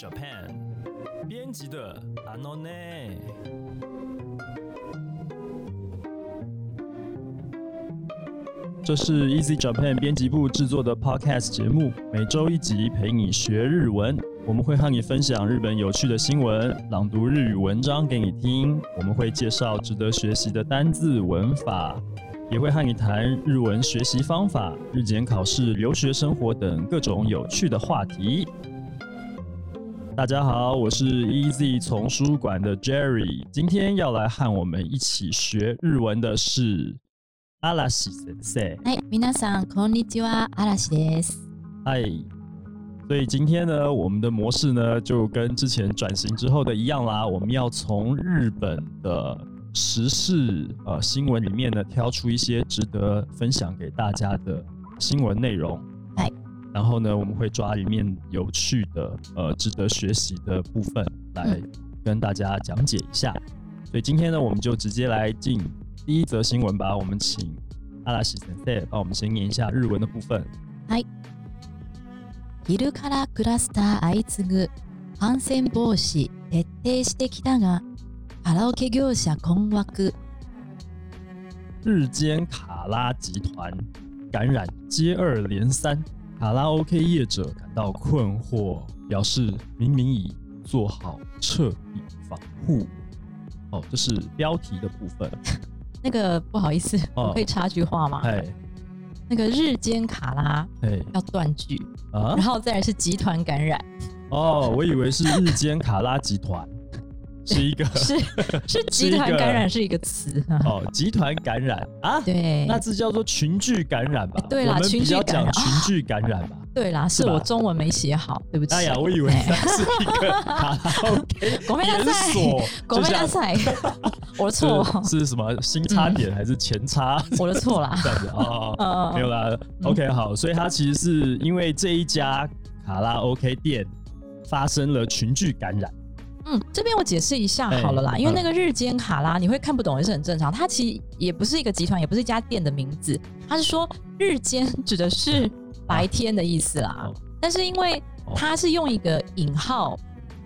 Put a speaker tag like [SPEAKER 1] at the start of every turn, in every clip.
[SPEAKER 1] Japan 编辑的 Anone。这是 Easy Japan 编辑部制作的 Podcast 节目，每周一集陪你学日文。我们会和你分享日本有趣的新闻，朗读日语文章给你听。我们会介绍值得学习的单字、文法，也会和你谈日文学习方法、日检考试、留学生活等各种有趣的话题。大家好，我是 Easy 丛书馆的 Jerry，今天要来和我们一起学日文的是阿拉西先生。
[SPEAKER 2] はい、皆さんこんにちは、嵐です。
[SPEAKER 1] 嗨，所以今天呢，我们的模式呢就跟之前转型之后的一样啦，我们要从日本的时事呃新闻里面呢挑出一些值得分享给大家的新闻内容。
[SPEAKER 2] 嗨，
[SPEAKER 1] 然后呢，我们会抓里面有趣的呃值得学习的部分来
[SPEAKER 2] 嗯
[SPEAKER 1] 跟大家讲解一下。所以今天呢，我们就直接来进第一则新闻吧。我们请阿拉西先生帮我们先念一下日文的部分。
[SPEAKER 2] 昼からクラスター相次ぐ感染防止徹底してきたが、カラオケ業者困惑。
[SPEAKER 1] 日间卡拉集团感染接二连三， 卡拉 OK 业者感到困惑，表示明明已做好彻底防护。哦，这是标题的部分。
[SPEAKER 2] 那个不好意思，
[SPEAKER 1] 哦
[SPEAKER 2] 我可以插句话吗？
[SPEAKER 1] 哎
[SPEAKER 2] 那个日间卡拉
[SPEAKER 1] 哎
[SPEAKER 2] 要断句，
[SPEAKER 1] 啊
[SPEAKER 2] 然！后再来是集团感染，
[SPEAKER 1] 哦，我以为是日间卡拉集团是一个
[SPEAKER 2] 是是集
[SPEAKER 1] 是一个
[SPEAKER 2] 团感染是一个词啊。
[SPEAKER 1] 哦集团感染啊。
[SPEAKER 2] 对，
[SPEAKER 1] 那这叫做群聚感染吧？
[SPEAKER 2] 对啦
[SPEAKER 1] 我们比
[SPEAKER 2] 群聚
[SPEAKER 1] 较讲
[SPEAKER 2] 感染
[SPEAKER 1] 群聚感染吧。
[SPEAKER 2] 对啦，是
[SPEAKER 1] 是吧
[SPEAKER 2] 我中文没写好，对不起。
[SPEAKER 1] 哎呀，我以为
[SPEAKER 2] 哎
[SPEAKER 1] 那是一个卡拉 OK
[SPEAKER 2] ごめんな
[SPEAKER 1] 连
[SPEAKER 2] さい
[SPEAKER 1] 锁，
[SPEAKER 2] ごめんな
[SPEAKER 1] 就像
[SPEAKER 2] さい，我的错，
[SPEAKER 1] 是是什么新插点还是前插？
[SPEAKER 2] 我的错啦。
[SPEAKER 1] 这样子哦，
[SPEAKER 2] 嗯嗯嗯
[SPEAKER 1] 没有啦。OK，好，所以它其实是因为这一家卡拉 OK 店发生了群聚感染。
[SPEAKER 2] 嗯，这边我解释一下
[SPEAKER 1] 哎
[SPEAKER 2] 好了啦，因为
[SPEAKER 1] 嗯
[SPEAKER 2] 那个日间卡拉你会看不懂也是很正常，它其实也不是一个集团，也不是一家店的名字，它是说日间指的是白天的意思啦
[SPEAKER 1] 哦。
[SPEAKER 2] 但是因为
[SPEAKER 1] 哦
[SPEAKER 2] 它是用一个引号，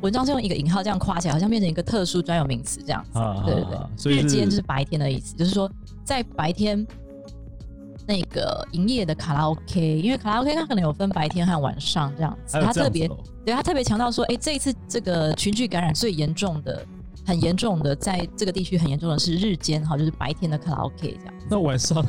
[SPEAKER 2] 文章是用一个引号这样夸起来，好像变成一个特殊专有名词这样子。
[SPEAKER 1] 啊
[SPEAKER 2] 对对对日间就是白天的意思，就是说在白天那个营业的卡拉 OK，因为卡拉 OK 它可能有分白天和晚上这样子，它特别对他特别强调说，哎，这一次这个群聚感染最严重的、很严重的，在这个地区很严重的是日间哈，就是白天的卡拉 OK 这样。
[SPEAKER 1] 那晚上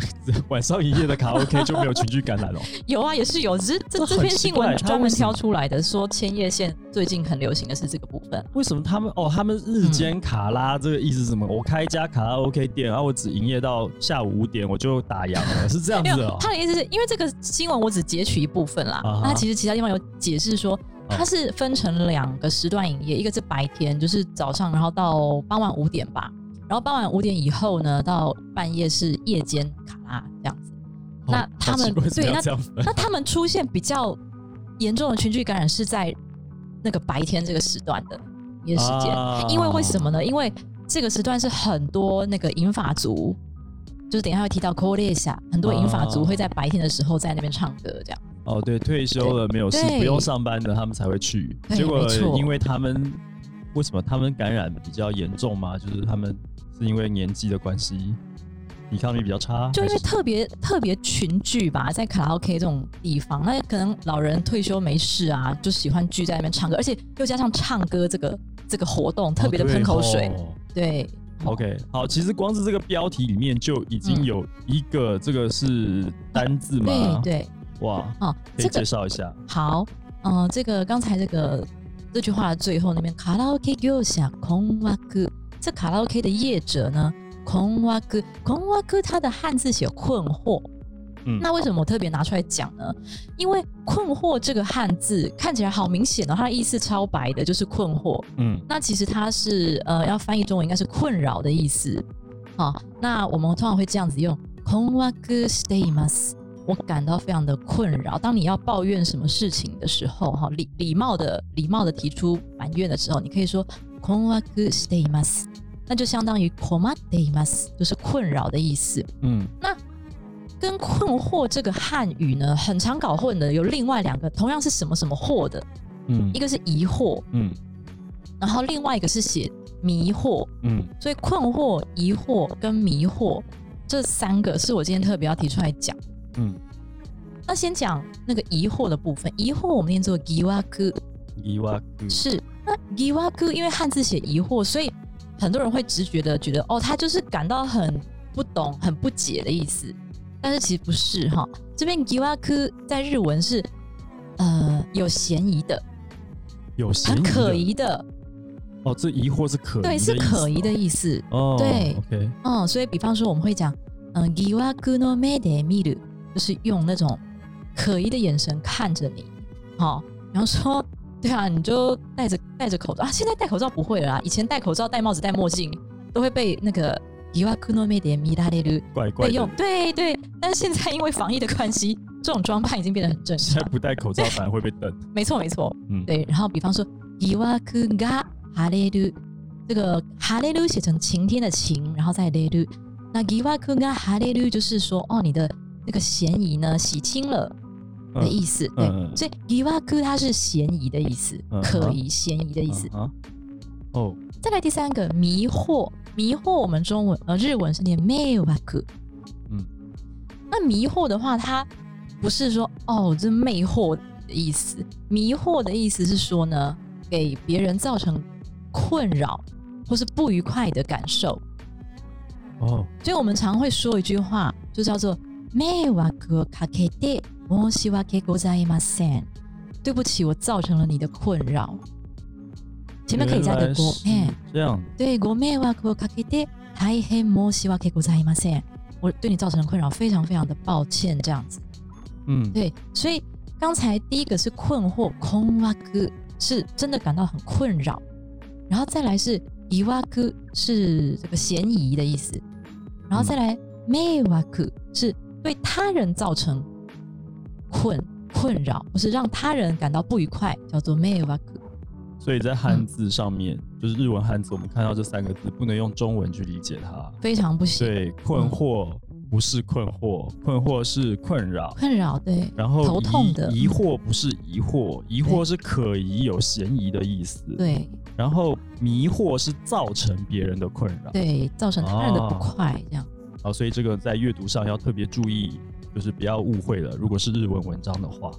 [SPEAKER 1] 晚上营业的卡拉 OK 就没有群聚感染了。
[SPEAKER 2] 有啊，也是有，只是这
[SPEAKER 1] 这
[SPEAKER 2] 这篇新闻专门挑出来的，说千叶县最近很流行的是这个部分。
[SPEAKER 1] 为什么他们哦？他们日间卡拉这个意思是什么？我开一家卡拉 OK 店，然后我只营业到下午五点，我就打烊了，是这样子哦，？
[SPEAKER 2] 他的意思是因为这个新闻我只截取一部分啦，那其实其他地方有解释说，
[SPEAKER 1] 哦
[SPEAKER 2] 它是分成两个时段营业，一个是白天，就是早上，然后到傍晚五点吧，然后傍晚五点以后呢，到半夜是夜间卡拉这样子。那
[SPEAKER 1] 哦
[SPEAKER 2] 他们对那那他们出现比较严重的群聚感染是在那个白天这个时段的营业时间，
[SPEAKER 1] 啊
[SPEAKER 2] 因为为什么呢？因为这个时段是很多那个银发族，就是等一下会提到 c o l e 下，很多银发族
[SPEAKER 1] 啊
[SPEAKER 2] 会在白天的时候在那边唱歌，这样。
[SPEAKER 1] 哦，对，退休了没有事不用上班的，他们才会去。
[SPEAKER 2] 对
[SPEAKER 1] 结果因为他们为什么他们感染比较严重吗？就是他们是因为年纪的关系，抵抗力比较差，
[SPEAKER 2] 就因为特别特别群聚吧，在卡拉 OK 这种地方，那可能老人退休没事啊，就喜欢聚在那边唱歌，而且又加上唱歌这个这个活动，特别的喷口水，
[SPEAKER 1] 哦。
[SPEAKER 2] 对。
[SPEAKER 1] OK，好，其实光是这个标题里面就已经
[SPEAKER 2] 嗯。
[SPEAKER 1] 有一个这个是单字嘛，
[SPEAKER 2] 对对，
[SPEAKER 1] 哇，
[SPEAKER 2] 哦，
[SPEAKER 1] 可以
[SPEAKER 2] 这个
[SPEAKER 1] 介绍一下。
[SPEAKER 2] 好，嗯、这个刚才这个这句话的最后那边卡拉 OK 業者困惑，这卡拉 OK 的业者呢，困惑困惑，它的汉字写困惑。
[SPEAKER 1] 嗯
[SPEAKER 2] 那为什么我特别拿出来讲呢？因为困惑这个汉字看起来好明显哦，它的意思超白的，就是困惑。
[SPEAKER 1] 嗯，
[SPEAKER 2] 那其实它是呃要翻译中文应该是困扰的意思。好，那我们通常会这样子用困惑しています。 我感到非常的困扰。当你要抱怨什么事情的时候，哈，礼礼貌的礼貌的提出埋怨的时候，你可以说困惑しています，那就相当于困っています，就是困扰的意思。
[SPEAKER 1] 嗯，
[SPEAKER 2] 跟困惑这个汉语呢，很常搞混的有另外两个同样是什么什么惑的，
[SPEAKER 1] 嗯
[SPEAKER 2] 一个是疑惑，
[SPEAKER 1] 嗯
[SPEAKER 2] 然后另外一个是写迷惑，
[SPEAKER 1] 嗯
[SPEAKER 2] 所以困惑、疑惑跟迷惑这三个是我今天特别要提出来讲。
[SPEAKER 1] 嗯，
[SPEAKER 2] 那先讲那个疑惑的部分，疑惑我们念作
[SPEAKER 1] 克
[SPEAKER 2] 是那 giwaku，因为汉字写疑惑，所以很多人会直觉的觉得哦，他就是感到很不懂、很不解的意思。但是其实不是哈，这边 giwaku 在日文是呃有嫌疑的、
[SPEAKER 1] 有嫌疑的。
[SPEAKER 2] 很可疑的，
[SPEAKER 1] 哦，这疑惑是可疑的
[SPEAKER 2] 对，是可疑的意思。
[SPEAKER 1] 哦，
[SPEAKER 2] 对
[SPEAKER 1] ，OK，
[SPEAKER 2] 嗯，所以比方说我们会讲，嗯，giwaku no me de miru，就是用那种可疑的眼神看着你。好、比方说，对啊，你就戴着戴着口罩啊，现在戴口罩不会了啦，以前戴口罩、戴帽子、戴墨镜都会被那个 giwaku no me de miru
[SPEAKER 1] 怪怪的
[SPEAKER 2] 被用，，对对。但是现在因为防疫的关系，这种装扮已经变得很正常。
[SPEAKER 1] 现在不戴口罩反而会被瞪。
[SPEAKER 2] 没错没错，
[SPEAKER 1] 嗯，
[SPEAKER 2] 对。然后比方说 giwaku ga hareru，这个 hareru 写成晴天的晴，然后再 reru。那 giwaku ga hareru 就是说，哦，你的那个嫌疑呢洗清了的意思。对，所以 giwaku 它是嫌疑的意思，
[SPEAKER 1] 嗯
[SPEAKER 2] 可疑、嫌疑的意思。
[SPEAKER 1] 啊，哦，
[SPEAKER 2] 再来第三个迷惑，迷惑我们中文呃日文是念 meiwaku。
[SPEAKER 1] 嗯，
[SPEAKER 2] 那迷惑的话，它不是说哦这魅惑的意思，迷惑的意思是说呢，给别人造成困扰或是不愉快的感受。
[SPEAKER 1] 哦，
[SPEAKER 2] 所以我们常会说一句话，就叫做“迷惑をかけて申し訳ございません”。对不起，我造成了你的困扰。前面可以加个
[SPEAKER 1] 原来
[SPEAKER 2] ご
[SPEAKER 1] 是
[SPEAKER 2] めん。
[SPEAKER 1] 这样，
[SPEAKER 2] 对，ご迷惑をかけて大変申し訳ございません。我对你造成的困扰非常非常的抱歉，这样子。
[SPEAKER 1] 嗯，
[SPEAKER 2] 对，所以刚才第一个是困惑，空哇克是真的感到很困扰，然后再来是疑哇克是这个嫌疑的意思，然后再来昧哇克是 对他人造成困困扰，或是让他人感到不愉快，叫做昧哇克。
[SPEAKER 1] 所以在汉字上面，就是日文汉字，我们看到这三个字，不能用中文去理解它。
[SPEAKER 2] 非常不行，
[SPEAKER 1] 对，困惑不是困惑，困惑是困扰。
[SPEAKER 2] 困扰对，
[SPEAKER 1] 然后
[SPEAKER 2] 头痛的
[SPEAKER 1] 疑惑不是疑惑，疑惑是可疑有嫌疑的意思。，
[SPEAKER 2] 对
[SPEAKER 1] 然后迷惑是造成别人的困扰。
[SPEAKER 2] 对，造成他人的不
[SPEAKER 1] 哦
[SPEAKER 2] 快，这样。
[SPEAKER 1] 好，所以这个在阅读上要特别注意，就是不要误会了。如果是日文文章的话，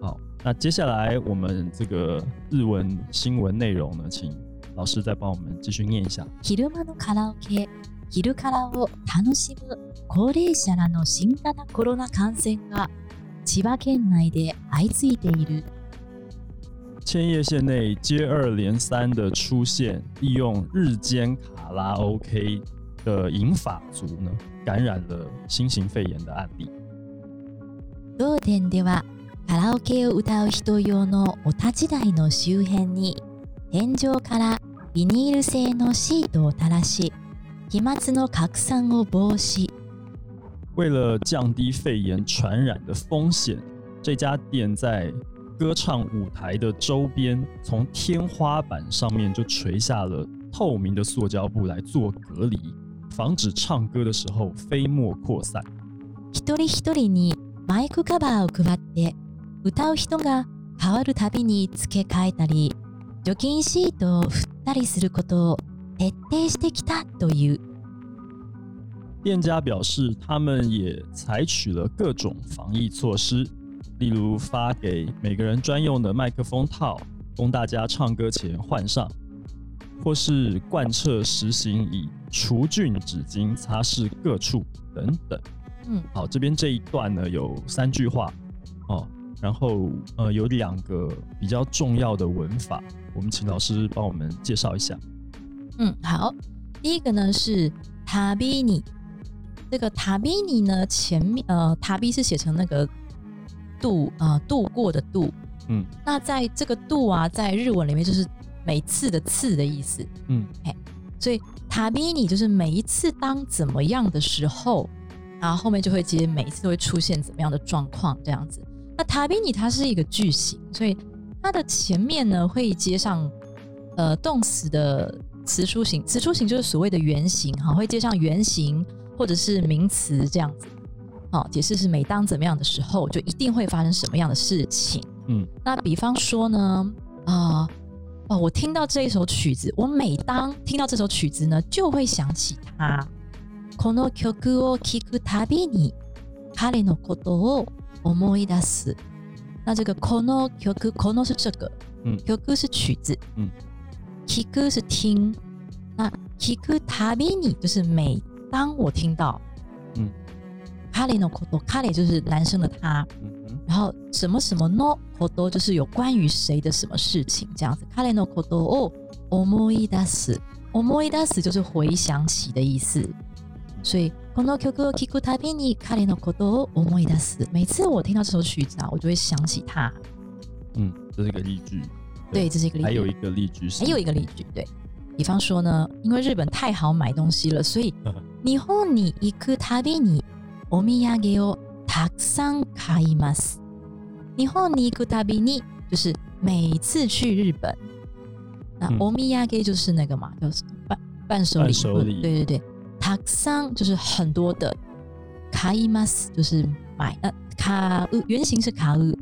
[SPEAKER 1] 好，那接下来我们这个日文新闻内容呢，请老师再帮我们继续念一下。
[SPEAKER 2] 昼間のカラオケ、昼からを楽しむ高齢者らの新型コロナ感染が千葉県内で相次いでいる。
[SPEAKER 1] 千叶县内接二連三的出现，利用日间卡拉 OK 的银发族呢，感染了新型肺炎的案例。
[SPEAKER 2] 同店ではカラオケを歌う人用のお立ち台の周辺に天井からビニール製のシートを垂らし飛沫の拡散を防止。
[SPEAKER 1] 为了降低肺炎传染的风险，这家店在歌唱舞台的周边，从天花板上面就垂下了透明的塑胶布来做隔离， 防止唱歌的时候飞沫扩散。
[SPEAKER 2] 一人一人にマイクカバーを配って歌う人が変わるたびに付け替えたり除菌シートを振ったりすることを徹底してきたという
[SPEAKER 1] 店家表示，他们也采取了各种防疫措施，例如发给每个人专用的麦克风套，供大家唱歌前换上， 或是贯彻实行以除菌纸巾擦拭各处等等。
[SPEAKER 2] 嗯，
[SPEAKER 1] 好，这边这一段呢有三句话哦，然后呃有两个比较重要的文法，我们请老师帮我们介绍一下。
[SPEAKER 2] 嗯，好，第一个呢是塔比尼，这个塔比尼呢前面呃塔比是写成那个度啊、呃、度过的度，
[SPEAKER 1] 嗯。
[SPEAKER 2] 那在这个度啊在日文里面就是每次的次的意思，
[SPEAKER 1] 嗯
[SPEAKER 2] 所以塔比尼就是每一次当怎么样的时候，然后后面就会接每一次都会出现怎么样的状况这样子。那塔比尼它是一个句型，所以它的前面呢会接上呃动词的词书形，词书形就是所谓的原型哈，会接上原型或者是名词这样子。好，解释是每当怎么样的时候，就一定会发生什么样的事情。
[SPEAKER 1] 嗯
[SPEAKER 2] 那比方说呢，啊、哦，我听到这一首曲子，我每当听到这首曲子呢，就会想起他。この曲を聴くたびに彼のことを思い出す。那这个この曲，この是这个，
[SPEAKER 1] 嗯
[SPEAKER 2] 曲是曲子，
[SPEAKER 1] 嗯，
[SPEAKER 2] 聞く是听，那聞くたびに就是每当我听到，
[SPEAKER 1] 嗯，
[SPEAKER 2] 彼のこと，彼就是男生的他，
[SPEAKER 1] 嗯哼
[SPEAKER 2] 然 后什么什么のこと就是有关于谁的什么事情这样子。彼のことを思い出す，思い出す就是回想起的意思。所以この曲を聴くたびに彼のことを思い出す。每次我听到这首曲子啊，我就会想起他。
[SPEAKER 1] 嗯，这是一个例句。
[SPEAKER 2] 对，这是一个例句。
[SPEAKER 1] 还有一个例句是，
[SPEAKER 2] 还有一个例句，对比方说呢，因为日本太好买东西了，所以日本に行くたびにお土産をたくさん買います。 日本に行くたびに就是每次去日本，那
[SPEAKER 1] 嗯
[SPEAKER 2] お土産就是那个嘛，就是伴伴手礼，
[SPEAKER 1] 伴手礼
[SPEAKER 2] 对对对，たくさん就是很多的，買います就是买，那買う原型是買う，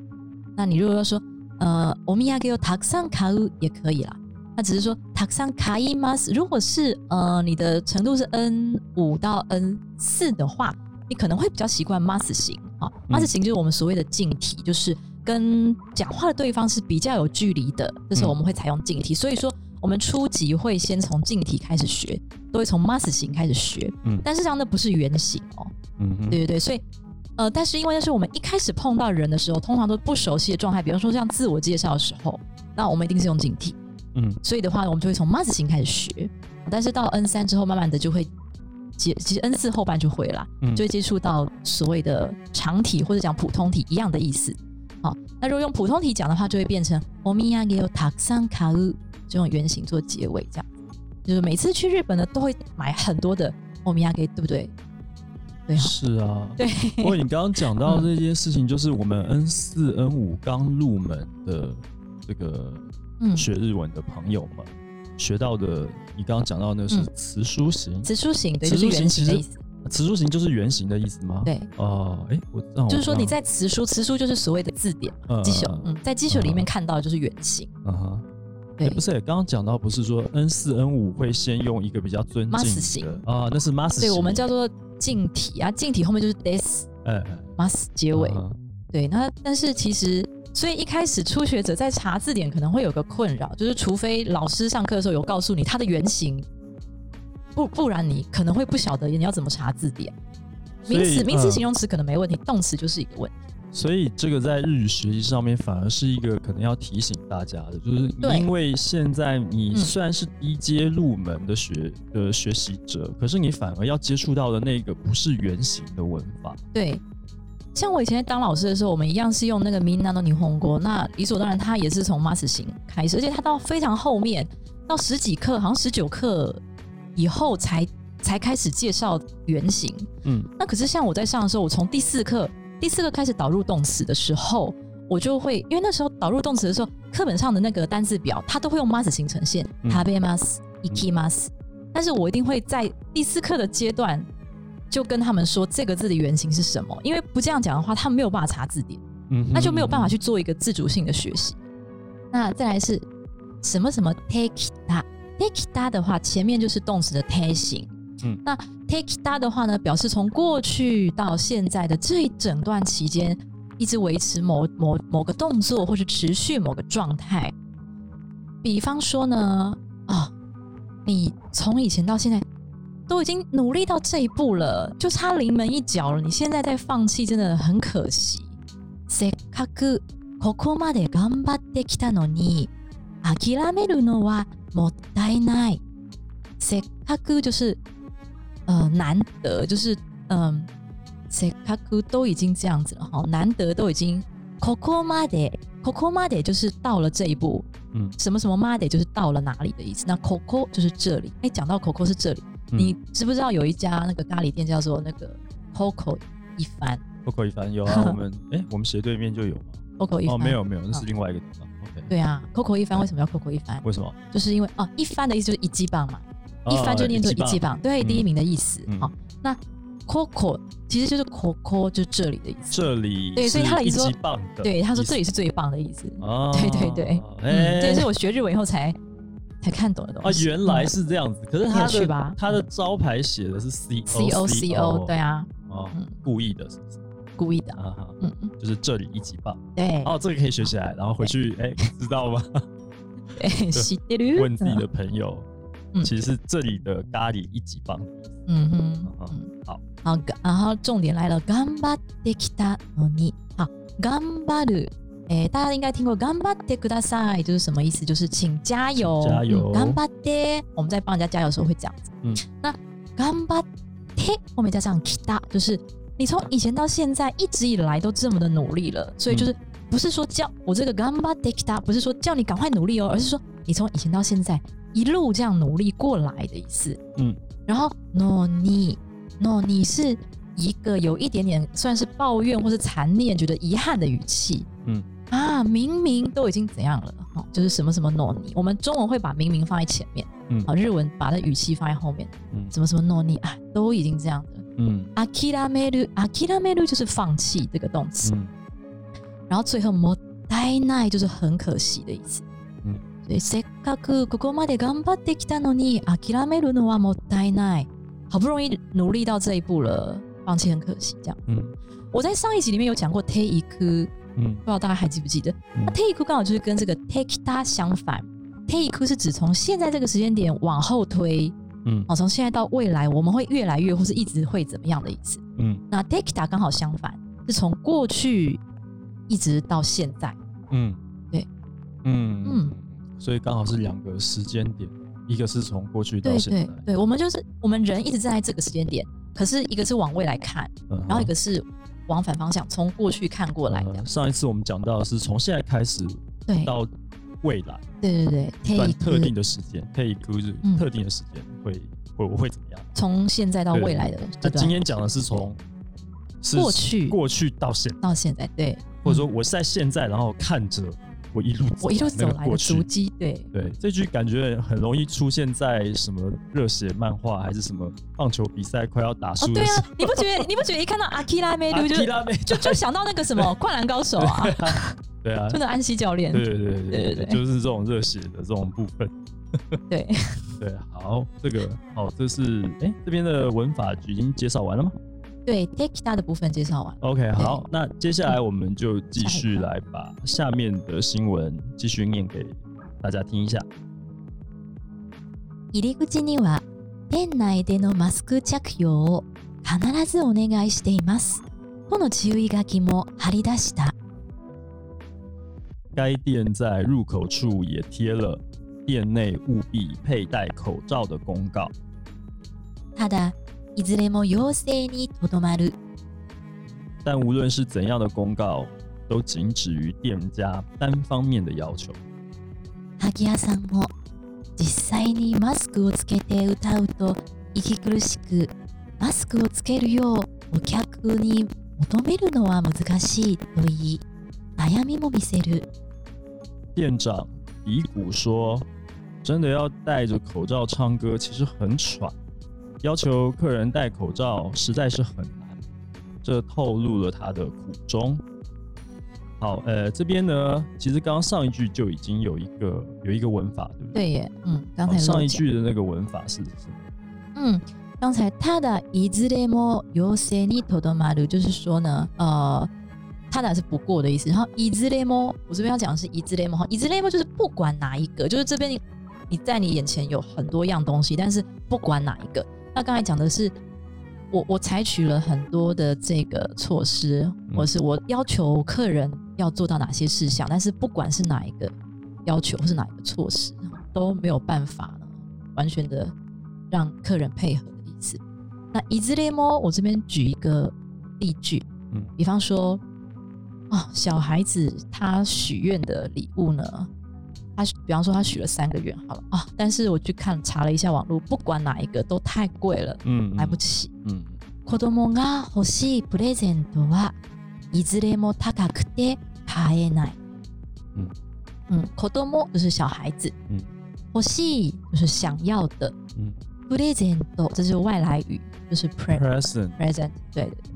[SPEAKER 2] 那你如果要说呃お土産をたくさん買う也可以啦。那只是说たくさん買います。如果是呃你的程度是 N 五到 N 四的话，你可能会比较习惯 mas 型 啊。
[SPEAKER 1] 嗯
[SPEAKER 2] mas 型就是我们所谓的敬体，就是跟讲话的对方是比较有距离的，这时候我们会采用敬体。所以说我们初级会先从敬体开始学，都会从 mas 型开始学。
[SPEAKER 1] 嗯
[SPEAKER 2] 但是这样那不是原型哦。
[SPEAKER 1] 嗯哼，
[SPEAKER 2] 对对对，所以呃，但是因为那是我们一开始碰到人的时候，通常都不熟悉的状态，比方说像自我介绍的时候，那我们一定是用警惕。
[SPEAKER 1] 嗯
[SPEAKER 2] 所以的话，我们就会从 mas 型开始学，但是到 N 三之后，慢慢的就会接，其实 N 四后半就会啦，
[SPEAKER 1] 嗯
[SPEAKER 2] 就会接触到所谓的长体或者讲普通体一样的意思。好，那如果用普通体讲的话，就会变成 omiyage o takusan karu 这种原型做结尾，这样就是每次去日本呢都会买很多的 omiyage，对不对？对哈，
[SPEAKER 1] 是啊。
[SPEAKER 2] 对，
[SPEAKER 1] 不过你刚刚讲到这件事情，就是我们 N 四、N 五刚入门的这个
[SPEAKER 2] 嗯，
[SPEAKER 1] 学日文的朋友们学到的，你刚刚讲到那个是
[SPEAKER 2] 嗯
[SPEAKER 1] 词书型，
[SPEAKER 2] 词书型对，
[SPEAKER 1] 词书型其实
[SPEAKER 2] 原型的意思。
[SPEAKER 1] 词书型就是原型的意思吗？。
[SPEAKER 2] 对，
[SPEAKER 1] 哦，哎，我知道
[SPEAKER 2] 就是说你在词书，词书就是所谓的字典嘛，
[SPEAKER 1] 嗯
[SPEAKER 2] 基础，
[SPEAKER 1] 嗯
[SPEAKER 2] 嗯，在基础里面看到的就是原型。
[SPEAKER 1] 嗯哼。
[SPEAKER 2] 对
[SPEAKER 1] 诶不是，刚刚讲到不是说 N 四 N 五会先用一个比较尊敬
[SPEAKER 2] 型
[SPEAKER 1] 的啊，那是 mas
[SPEAKER 2] 对，我们叫做敬体啊，敬体后面就是 des
[SPEAKER 1] 哎哎
[SPEAKER 2] mas 结尾。对，那但是其实，所以一开始初学者在查字典可能会有个困扰，就是除非老师上课的时候有告诉你它的原型，不不然你可能会不晓得你要怎么查字典。名词、名词、
[SPEAKER 1] 嗯
[SPEAKER 2] 形容词可能没问题，动词就是一个问题。
[SPEAKER 1] 所以这个在日语学习上面反而是一个可能要提醒大家的，就是因为现在你
[SPEAKER 2] 嗯
[SPEAKER 1] 虽然是低阶入门的学的学习者，可是你反而要接触到的那个不是原型的文法。
[SPEAKER 2] 对，像我以前在当老师的时候，我们一样是用那个 Minna no 霓虹国，那理所当然，它也是从 mas 型开始，而且它到非常后面，到十几课，好像十九课以后才才开始介绍原型。
[SPEAKER 1] 嗯。
[SPEAKER 2] 那可是像我在上的时候，我从第四课第四课开始导入动词的时候，我就会因为那时候导入动词的时候，课本上的那个单字表它都会用 mas 型呈现
[SPEAKER 1] 嗯。
[SPEAKER 2] t a b e m a s ikimas，但是我一定会在第四课的阶段就跟他们说这个字的原型是什么，因为不这样讲的话，他们没有办法查字典，
[SPEAKER 1] 嗯，
[SPEAKER 2] 那就没有办法去做一个自主性的学习。那再来是什么什么 take ta take ta 的话，前面就是动词的 take 型。
[SPEAKER 1] 嗯
[SPEAKER 2] 那 take ta 的话呢，表示从过去到现在的这一整段期间，一直维持某某某个动作，或是持续某个状态。比方说呢，啊，你从以前到现在都已经努力到这一步了，就差临门一脚了，你现在再放弃，真的很可惜。せっかくここまで頑張ってきたのに諦めるのはもったいない。せっかく就是呃难得，就是嗯，せっかく都已经这样子了哈，难得都已经ここまでここまで就是到了这一步，
[SPEAKER 1] 嗯
[SPEAKER 2] 什么什么まで就是到了哪里的意思。那 Coco 就是这里，哎，讲到 Coco 是这里，
[SPEAKER 1] 嗯
[SPEAKER 2] 你知不知道有一家那个咖喱店叫做那个 Coco 一番
[SPEAKER 1] Coco 一番有啊，我们哎，我们斜对面就有嘛。
[SPEAKER 2] ，Coco 一番
[SPEAKER 1] 哦，没有没有，那是另外一个地方。OK，
[SPEAKER 2] 对啊，Coco 一番为什么要 Coco 一番？
[SPEAKER 1] 为什么？
[SPEAKER 2] 就是因为哦，一番的意思就是一击棒嘛，一番就念作一击棒，对，
[SPEAKER 1] 嗯
[SPEAKER 2] 第一名的意思。
[SPEAKER 1] 嗯
[SPEAKER 2] 好，那 Coco 其实就是 Coco，就是这里的意思。
[SPEAKER 1] 这里
[SPEAKER 2] 对所以他的意思对，他说这里是最棒的意思。
[SPEAKER 1] 哦，
[SPEAKER 2] 对对对
[SPEAKER 1] 哎
[SPEAKER 2] 嗯，这也是我学日文以后才才看懂的东
[SPEAKER 1] 啊，
[SPEAKER 2] 西。
[SPEAKER 1] 原来是这样子，可是他的
[SPEAKER 2] 有趣吧
[SPEAKER 1] 他的招牌写的是 C
[SPEAKER 2] C O C O，对啊，
[SPEAKER 1] 哦
[SPEAKER 2] 嗯，
[SPEAKER 1] 故意的，是不是？
[SPEAKER 2] 故意的。
[SPEAKER 1] 啊哈，
[SPEAKER 2] 嗯嗯，
[SPEAKER 1] 就是这里一级棒，
[SPEAKER 2] 对，
[SPEAKER 1] 哦，这个可以学起来，然后回去哎，知道吗？
[SPEAKER 2] 对，知ってる
[SPEAKER 1] 问自己的朋友，
[SPEAKER 2] 嗯
[SPEAKER 1] 其实是这里的咖喱一级棒，
[SPEAKER 2] 嗯哼
[SPEAKER 1] 嗯
[SPEAKER 2] 嗯。
[SPEAKER 1] 好，
[SPEAKER 2] 好，然后重点来了，頑張ってきたのに，好，頑張る， 诶，大家应该听过頑張ってください，就是什么意思？就是请加油，
[SPEAKER 1] 请加油
[SPEAKER 2] 嗯頑張って，我们在帮人家加油的时候会这样子。
[SPEAKER 1] 嗯，
[SPEAKER 2] 那頑張って后面加上きた，就是你从以前到现在一直以来都这么的努力了，所以就是不是说叫我这个頑張ってきた，不是说叫你赶快努力哦，而是说你从以前到现在一路这样努力过来的意思。
[SPEAKER 1] 嗯，
[SPEAKER 2] 然后 no 你 no 你是一个有一点点算是抱怨或是残念、觉得遗憾的语气。
[SPEAKER 1] 嗯
[SPEAKER 2] 啊，明明都已经怎样了，哦，就是什么什么 no 你，我们中文会把明明放在前面，
[SPEAKER 1] 嗯
[SPEAKER 2] 好，日文把那语气放在后面，
[SPEAKER 1] 嗯
[SPEAKER 2] 什么什么 no 你啊，都已经这样的。
[SPEAKER 1] 嗯
[SPEAKER 2] 諦める諦める就是放棄这个动词，
[SPEAKER 1] 嗯
[SPEAKER 2] 然后最后もったいない就是很可惜的意思。
[SPEAKER 1] 嗯
[SPEAKER 2] 所以せっかくここまで頑張ってきたのに諦めるのはもったいない。好不容易努力到这一步了，放弃很可惜。这样，
[SPEAKER 1] 嗯
[SPEAKER 2] 我在上一集里面有讲过 take 一 颗，不
[SPEAKER 1] 嗯
[SPEAKER 2] 知道大家还记不记得？
[SPEAKER 1] 嗯
[SPEAKER 2] 那 take 刚好就是跟这个 take 它相反。take 是指从现在这个时间点往后推，
[SPEAKER 1] 嗯
[SPEAKER 2] 哦，从现在到未来，我们会越来越或是一直会怎么样的意思。
[SPEAKER 1] 嗯
[SPEAKER 2] 那 take 它刚好相反，是从过去一直到现在。
[SPEAKER 1] 嗯，
[SPEAKER 2] 对，
[SPEAKER 1] 嗯
[SPEAKER 2] 嗯，
[SPEAKER 1] 所以刚好是两个时间点，一个是从过去到现在
[SPEAKER 2] 对，对，我们就是我们人一直站在这个时间点，可是一个是往未来看，
[SPEAKER 1] 嗯
[SPEAKER 2] 然后一个是往反方向从过去看过来的
[SPEAKER 1] 呃。上一次我们讲到的是从现在开始
[SPEAKER 2] 对。
[SPEAKER 1] 到未来
[SPEAKER 2] 对对对
[SPEAKER 1] 一段
[SPEAKER 2] ，take
[SPEAKER 1] 特定的时间，可以就是
[SPEAKER 2] 嗯。
[SPEAKER 1] 特定的时间会会我会怎么样？
[SPEAKER 2] 从现在到未来的
[SPEAKER 1] 那今天讲的是从
[SPEAKER 2] 过去。
[SPEAKER 1] 过去到现，
[SPEAKER 2] 到现在，对，嗯
[SPEAKER 1] 或者说我是在现在，然后看着我一路
[SPEAKER 2] 我一路走来足迹，对。
[SPEAKER 1] 对，这句感觉很容易出现在什么热血漫画，还是什么棒球比赛快要打
[SPEAKER 2] 哦
[SPEAKER 1] 输。
[SPEAKER 2] 对啊，你不觉得 你不觉得一看到阿基拉梅鲁就就就想到那个什么 灌篮高手啊，
[SPEAKER 1] 对啊，
[SPEAKER 2] 就那安西教练，
[SPEAKER 1] 对对对对
[SPEAKER 2] 对对对
[SPEAKER 1] 就是这种热血的这种部分。
[SPEAKER 2] 对，
[SPEAKER 1] 对，好，这个好，这是哎这边的文法已经介绍完了吗
[SPEAKER 2] 对 take 它的部分介绍完，
[SPEAKER 1] ？OK，好，那接下来我们就继续
[SPEAKER 2] 下一个
[SPEAKER 1] 来把下面的新闻继续念给大家听一下。
[SPEAKER 2] 入り口には店内でのマスク着用を必ずお願いしていますとの注意書きも貼り出した
[SPEAKER 1] 该店在入口处也贴了店内务必佩戴口罩的公告。
[SPEAKER 2] ただ いずれも要請にとどまる
[SPEAKER 1] 但无论是怎样的公告，都仅止于店家单方面的要求。
[SPEAKER 2] 萩谷さんも実際にマスクをつけて歌うと息苦しくマスクをつけるようお客に求めるのは難しいと言い悩みも見せる。
[SPEAKER 1] 店长比古说：“真的要戴着口罩唱歌，其实很喘，要求客人戴口罩实在是很难。”这透露了他的苦衷。好，呃，这边呢，其实刚刚上一句就已经有一个有一个文法，对不对？
[SPEAKER 2] 对耶，嗯，刚
[SPEAKER 1] 好
[SPEAKER 2] 才漏讲
[SPEAKER 1] 上一句的那个文法是是
[SPEAKER 2] 嗯，刚才他的いずれも要請にとどまる，就是说呢，呃，他的是不过的意思。然后いずれも，我这边要讲的是いずれも哈，いずれも就是不管哪一个，就是这边你你在你眼前有很多样东西，但是不管哪一个。 那刚才讲的是。我我采取了很多的这个措施，或是我要求客人要做到哪些事项，但是不管是哪一个要求或是哪一个措施，都没有办法呢，完全的让客人配合的意思。那いずれも，我这边举一个例句，
[SPEAKER 1] 嗯
[SPEAKER 2] 比方说，啊、小孩子他许愿的礼物呢， 他比方说他许了三个愿好了啊，但是我去看查了一下网络，不管哪一个都太贵了，
[SPEAKER 1] 嗯
[SPEAKER 2] 买不起。
[SPEAKER 1] 嗯
[SPEAKER 2] 子供が欲しいプレゼントはいずれも高くて買えない。
[SPEAKER 1] 嗯
[SPEAKER 2] 嗯，子供就是小孩子，
[SPEAKER 1] 嗯
[SPEAKER 2] 欲しい就是想要的，
[SPEAKER 1] 嗯
[SPEAKER 2] プレゼント这是外来语，就是 pre
[SPEAKER 1] present
[SPEAKER 2] present，对对对。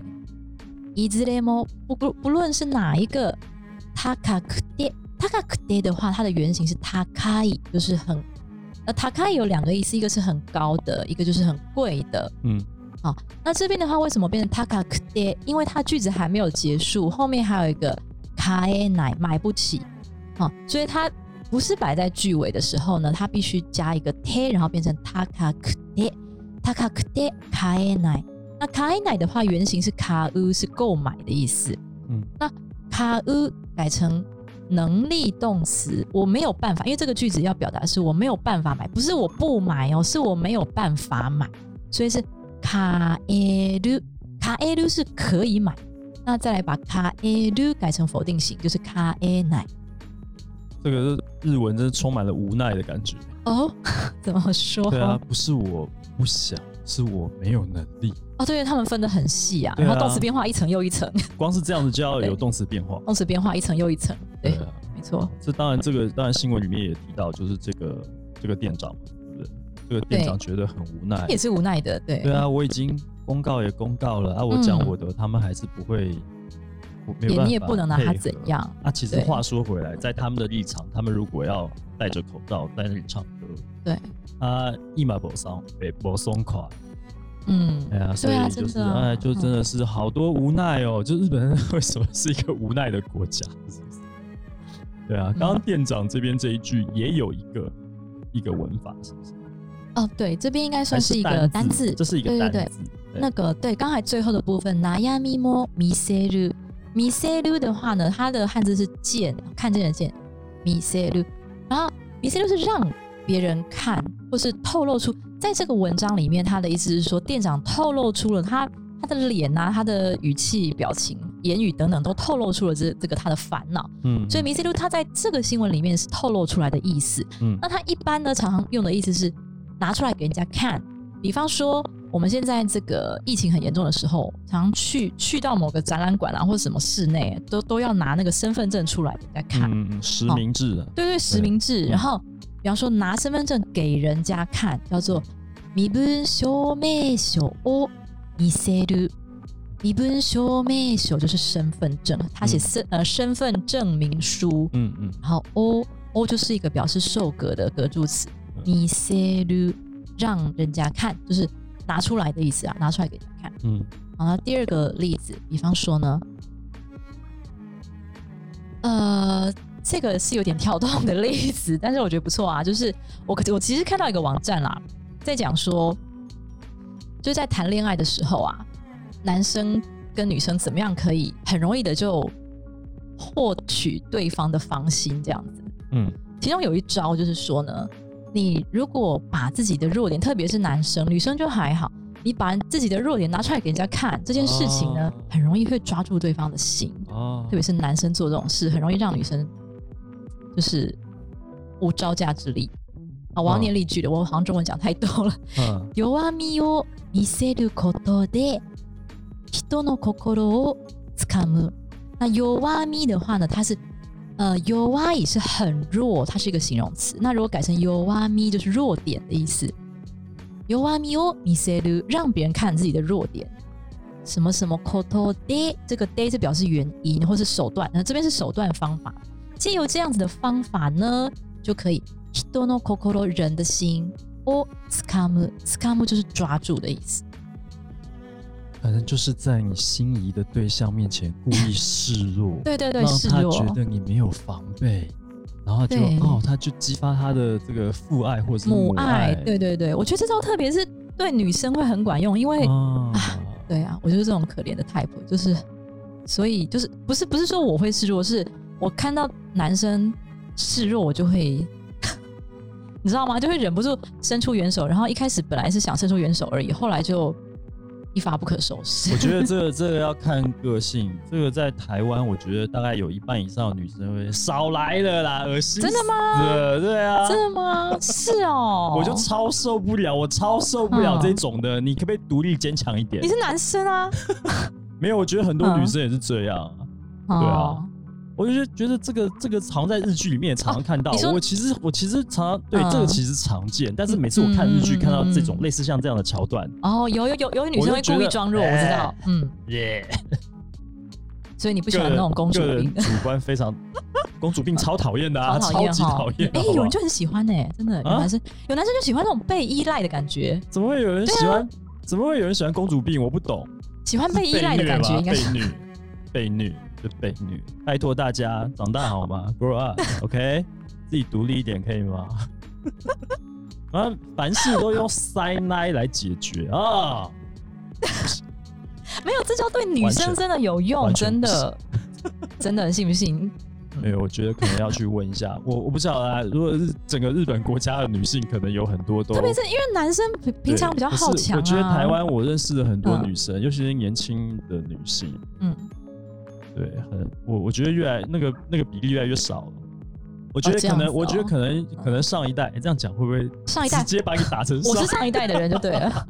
[SPEAKER 2] いずれも不不不论是哪一个，高くて 高くて的话，它的原型是高い，就是很呃高い有两个意思，一个是很高的，一个就是很贵的。
[SPEAKER 1] 嗯，
[SPEAKER 2] 好，那这边的话为什么变成高くて？因为它句子还没有结束，后面还有一个買えない，买不起。好，所以它不是摆在句尾的时候呢，它必须加一个 t，然后变成高くて高くて買えない。那卡奈的话，原型是卡乌，是购买的意思。
[SPEAKER 1] 嗯，
[SPEAKER 2] 那卡乌改成 能力动词，我没有办法，因为这个句子要表达是我没有办法买，不是我不买哦，是我没有办法买，所以是卡耶鲁，卡耶鲁是可以买。那再来把卡耶鲁改成否定型，就是卡耶奈。
[SPEAKER 1] 这个日文真是充满了无奈的感觉。
[SPEAKER 2] 哦，怎么说？
[SPEAKER 1] 对啊，不是我不想，是我没有能力。
[SPEAKER 2] 哦，对，他们分的很细啊，
[SPEAKER 1] 啊
[SPEAKER 2] 然后动词变化一层又一层，
[SPEAKER 1] 光是这样子就要有
[SPEAKER 2] 对
[SPEAKER 1] 动词变化。
[SPEAKER 2] 动词变化一层又一层，对，
[SPEAKER 1] 啊，
[SPEAKER 2] 没错。
[SPEAKER 1] 这当然这个当然新闻里面也提到，就是这个这个店长，对不对？这个店长觉得很无奈
[SPEAKER 2] 也。是无奈的，对。
[SPEAKER 1] 对啊，我已经公告也公告了啊，我讲我的，他们还是不会，我没有办法
[SPEAKER 2] 也你也不能拿他怎样
[SPEAKER 1] 啊。其实
[SPEAKER 2] 对
[SPEAKER 1] 话说回来，在他们的立场，他们如果要戴着口罩在那里唱歌，
[SPEAKER 2] 对，
[SPEAKER 1] 啊，一马不松，北不松垮，
[SPEAKER 2] 嗯，
[SPEAKER 1] 哎呀，所以就是哎，就真的是好多无奈哦。就日本人为什么是一个无奈的国家？是不是？对啊，刚刚店长这边这一句也有一个一个文法，是不是？
[SPEAKER 2] 哦，对，这边应该算
[SPEAKER 1] 还
[SPEAKER 2] 是一个单字，
[SPEAKER 1] 这是一个
[SPEAKER 2] 对对
[SPEAKER 1] 单字。
[SPEAKER 2] 对，那个对，刚才最后的部分，悩みも見せる，見せる的话呢，它的汉字是见，看见的见，見せる，然后見せる是让别人看，或是透露出，在这个文章里面，他的意思是说，店长透露出了他他的脸啊，他的语气、表情、 言语等等，都透露出了这这个他的烦恼。
[SPEAKER 1] 嗯，
[SPEAKER 2] 所以迷 C 路它在这个新闻里面是透露出来的意思。
[SPEAKER 1] 嗯
[SPEAKER 2] 那它一般呢常常用的意思是拿出来给人家看，比方说我们现在这个疫情很严重的时候，常常去去到某个展览馆啊或者什么室内，都都要拿那个身份证出来给人家看。
[SPEAKER 1] 嗯嗯实名制的，
[SPEAKER 2] 对对，实名制。
[SPEAKER 1] 嗯
[SPEAKER 2] 然后比方说拿身份证给人家看，叫做身分証明書を見せる。 身分証明書就是身份证，他写身、呃身份证明书。
[SPEAKER 1] 嗯嗯
[SPEAKER 2] 然后 o o 就是一个表示受格的格助词，見せる让人家看，就是拿出来的意思啊，拿出来给人家看。
[SPEAKER 1] 嗯
[SPEAKER 2] 好，那第二个例子，比方说呢，呃，这个是有点跳动的例子，但是我觉得不错啊。就是我可我其实看到一个网站啦，在讲说，就是在谈恋爱的时候啊，男生跟女生怎么样可以很容易的就获取对方的芳心，这样子。
[SPEAKER 1] 嗯
[SPEAKER 2] 其中有一招就是说呢，你如果把自己的弱点，特别是男生，女生就还好，你把自己的弱点拿出来给人家看，这件事情呢，
[SPEAKER 1] 哦
[SPEAKER 2] 很容易会抓住对方的心。
[SPEAKER 1] 哦
[SPEAKER 2] 特别是男生做这种事，很容易让女生就是无招架之力。啊，我要念例句了，我好像中文讲太多了。
[SPEAKER 1] 嗯
[SPEAKER 2] 弱みを見せることで 人の心をつかむ。那弱み的话呢，它是呃弱い是很弱，它是一个形容词。那如果改成弱み，就是弱点的意思。弱みを見せる，让别人看自己的弱点。什么什么 koto de，这个 de 是表示原因或是手段，那这边是手段方法。借由这样子的方法呢，就可以人の心人的心をつかむ，つかむ就是抓住的意思。
[SPEAKER 1] 反正就是在你心仪的对象面前故意示弱，
[SPEAKER 2] 对对对，
[SPEAKER 1] 让
[SPEAKER 2] 示弱。
[SPEAKER 1] 他觉得你没有防备，然后就哦，他就激发他的这个父爱或者是
[SPEAKER 2] 母
[SPEAKER 1] 爱，
[SPEAKER 2] 爱，对对对，我觉得这招特别是对女生会很管用，因为、
[SPEAKER 1] 啊，
[SPEAKER 2] 对啊，我就是这种可怜的 type，就是所以就是不是不是说我会示弱，是我看到男生示弱，我就会。你知道吗？就会忍不住伸出援手，然后一开始本来是想伸出援手而已，后来就一发不可收拾。
[SPEAKER 1] 我觉得这个 这个要看个性，这个在台湾，我觉得大概有一半以上的女生会少来了啦，恶心，
[SPEAKER 2] 真的
[SPEAKER 1] 吗？对啊，
[SPEAKER 2] 真的吗？是哦，
[SPEAKER 1] 我就超受不了，我超受不了
[SPEAKER 2] 嗯
[SPEAKER 1] 这种的。你可不可以独立坚强一点
[SPEAKER 2] 你？是男生啊？
[SPEAKER 1] 没有，我觉得很多
[SPEAKER 2] 嗯
[SPEAKER 1] 女生也是这样嗯。
[SPEAKER 2] 对
[SPEAKER 1] 啊，我就觉得这个这个常在日剧里面也常常看到。我其实我其实常常对
[SPEAKER 2] 嗯
[SPEAKER 1] 这个其实常见，但是每次我看日剧
[SPEAKER 2] 嗯
[SPEAKER 1] 看到这种
[SPEAKER 2] 嗯
[SPEAKER 1] 类似像这样的桥段，
[SPEAKER 2] 哦，有有有有女生会故意装弱，我知道，嗯，
[SPEAKER 1] 耶，
[SPEAKER 2] 所以你不喜欢那种公主病，
[SPEAKER 1] 主观非常，公主病超讨厌的啊，超级讨厌。
[SPEAKER 2] 哎，有人就很喜欢呢，真的有
[SPEAKER 1] 啊
[SPEAKER 2] 男生有男生就喜欢那种被依赖的感觉，
[SPEAKER 1] 怎么会有人喜欢？怎么会有人喜欢公主病？我不懂。
[SPEAKER 2] 喜欢被依赖的感觉，应该是
[SPEAKER 1] 被虐，被虐，就被虐。拜托大家长大好吗？Grow up，OK，、自己独立一点可以吗？啊，凡事都用塞奶来解决啊！
[SPEAKER 2] 没有，这叫对女生真的有用，真的，真的信不信？
[SPEAKER 1] 没有，我觉得可能要去问一下。我我不晓得啊，如果是整个日本国家的女性，可能有很多都
[SPEAKER 2] 特别是因为男生平平常比较好强啊。
[SPEAKER 1] 我觉得台湾我认识了很多
[SPEAKER 2] 嗯
[SPEAKER 1] 女生，尤其是年轻的女性，
[SPEAKER 2] 嗯，
[SPEAKER 1] 对，很我我觉得越来那个那个比例越来越少了。我觉得可能，我觉得
[SPEAKER 2] 哦
[SPEAKER 1] 可能可能上一代、诶这样讲会不会
[SPEAKER 2] 上一代
[SPEAKER 1] 直接把你打成
[SPEAKER 2] 我是 上一代的人就对了。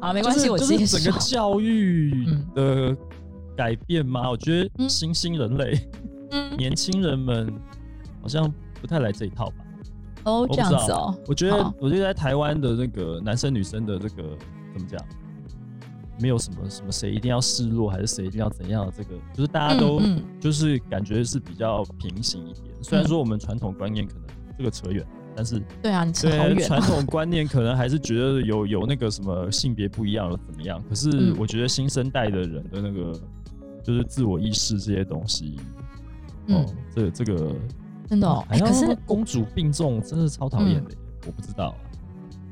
[SPEAKER 2] 啊，没关系，我
[SPEAKER 1] 就是就是整个。教育
[SPEAKER 2] 嗯
[SPEAKER 1] 的改变嘛，我觉得
[SPEAKER 2] 嗯
[SPEAKER 1] 新兴人类、
[SPEAKER 2] 嗯，
[SPEAKER 1] 年轻人们好像不太来这一套吧。
[SPEAKER 2] 哦，这样子哦。
[SPEAKER 1] 我觉得，我觉得在台湾的那个男生女生的这个怎么讲，没有什么什么谁一定要示弱，还是谁一定要怎样的这个，就是大家都就是感觉是比较平行一点。虽然说我们传统观念可能这个扯远，但是
[SPEAKER 2] 对啊，你扯好
[SPEAKER 1] 对
[SPEAKER 2] 远哦。
[SPEAKER 1] 传统观念可能还是觉得有有那个什么性别不一样了怎么样？可是
[SPEAKER 2] 嗯
[SPEAKER 1] 我觉得新生代的人的那个就是自我意识这些东西，
[SPEAKER 2] 嗯
[SPEAKER 1] 哦，这个这个
[SPEAKER 2] 真的哦。
[SPEAKER 1] 还
[SPEAKER 2] 哎，可是
[SPEAKER 1] 公主病重，真的超讨厌的耶。我不知道啊，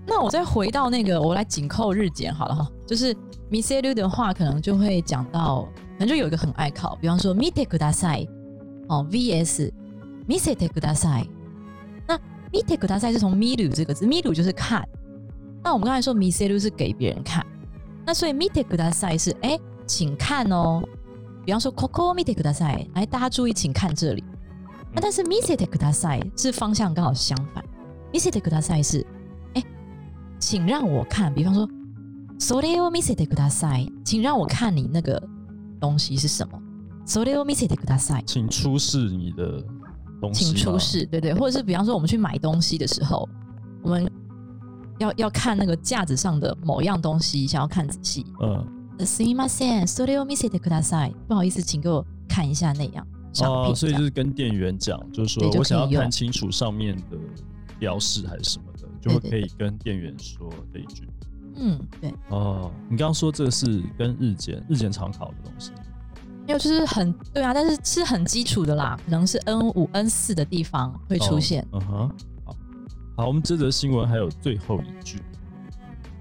[SPEAKER 2] 那我再回到那个，我来紧扣日检好了哈。就是 m i s e l 的话，可能就会讲到，可能就有一个很爱考，比方说 “mite kudasai” 哦，vs “misete kudasai”。那 “mite kudasai” 是从 “miru” 这个字，“miru” 就是看。那我们刚才说 m i s e l 是给别人看，那所以 “mite kudasai” 是哎，请看哦。比方说 “koko mite kudasai”，来大家注意，请看这里。那但是 “misete kudasai” 是方向刚好相反，“misete kudasai” 是请让我看，比方说それを見せてください，请让我看你那个东西是什么。それを見せてください，
[SPEAKER 1] 请出示你的东西，
[SPEAKER 2] 请出。示，对对，或者是比方说我们去买东西的时候，我们要要看那个架子上的某样东西，想要看仔细。
[SPEAKER 1] 嗯，
[SPEAKER 2] すみません、それを見せてください。不好意思，请给我看一下那样商品。
[SPEAKER 1] 哦，所以
[SPEAKER 2] 这样
[SPEAKER 1] 就是跟店员讲，就是
[SPEAKER 2] 对就
[SPEAKER 1] 说我想要
[SPEAKER 2] 可以用
[SPEAKER 1] 看清楚上面的标示还是什么的， 就会
[SPEAKER 2] 对对
[SPEAKER 1] 可以跟店员说这一句。
[SPEAKER 2] 嗯，对，
[SPEAKER 1] 哦，你刚刚说这个是跟日检日检常考的东西。
[SPEAKER 2] 没有就是很对啊，但是是很基础的啦，可能是 N 五、N 四的地方会出现。
[SPEAKER 1] 哦嗯哼，好，好，我们这则新闻还有最后一句，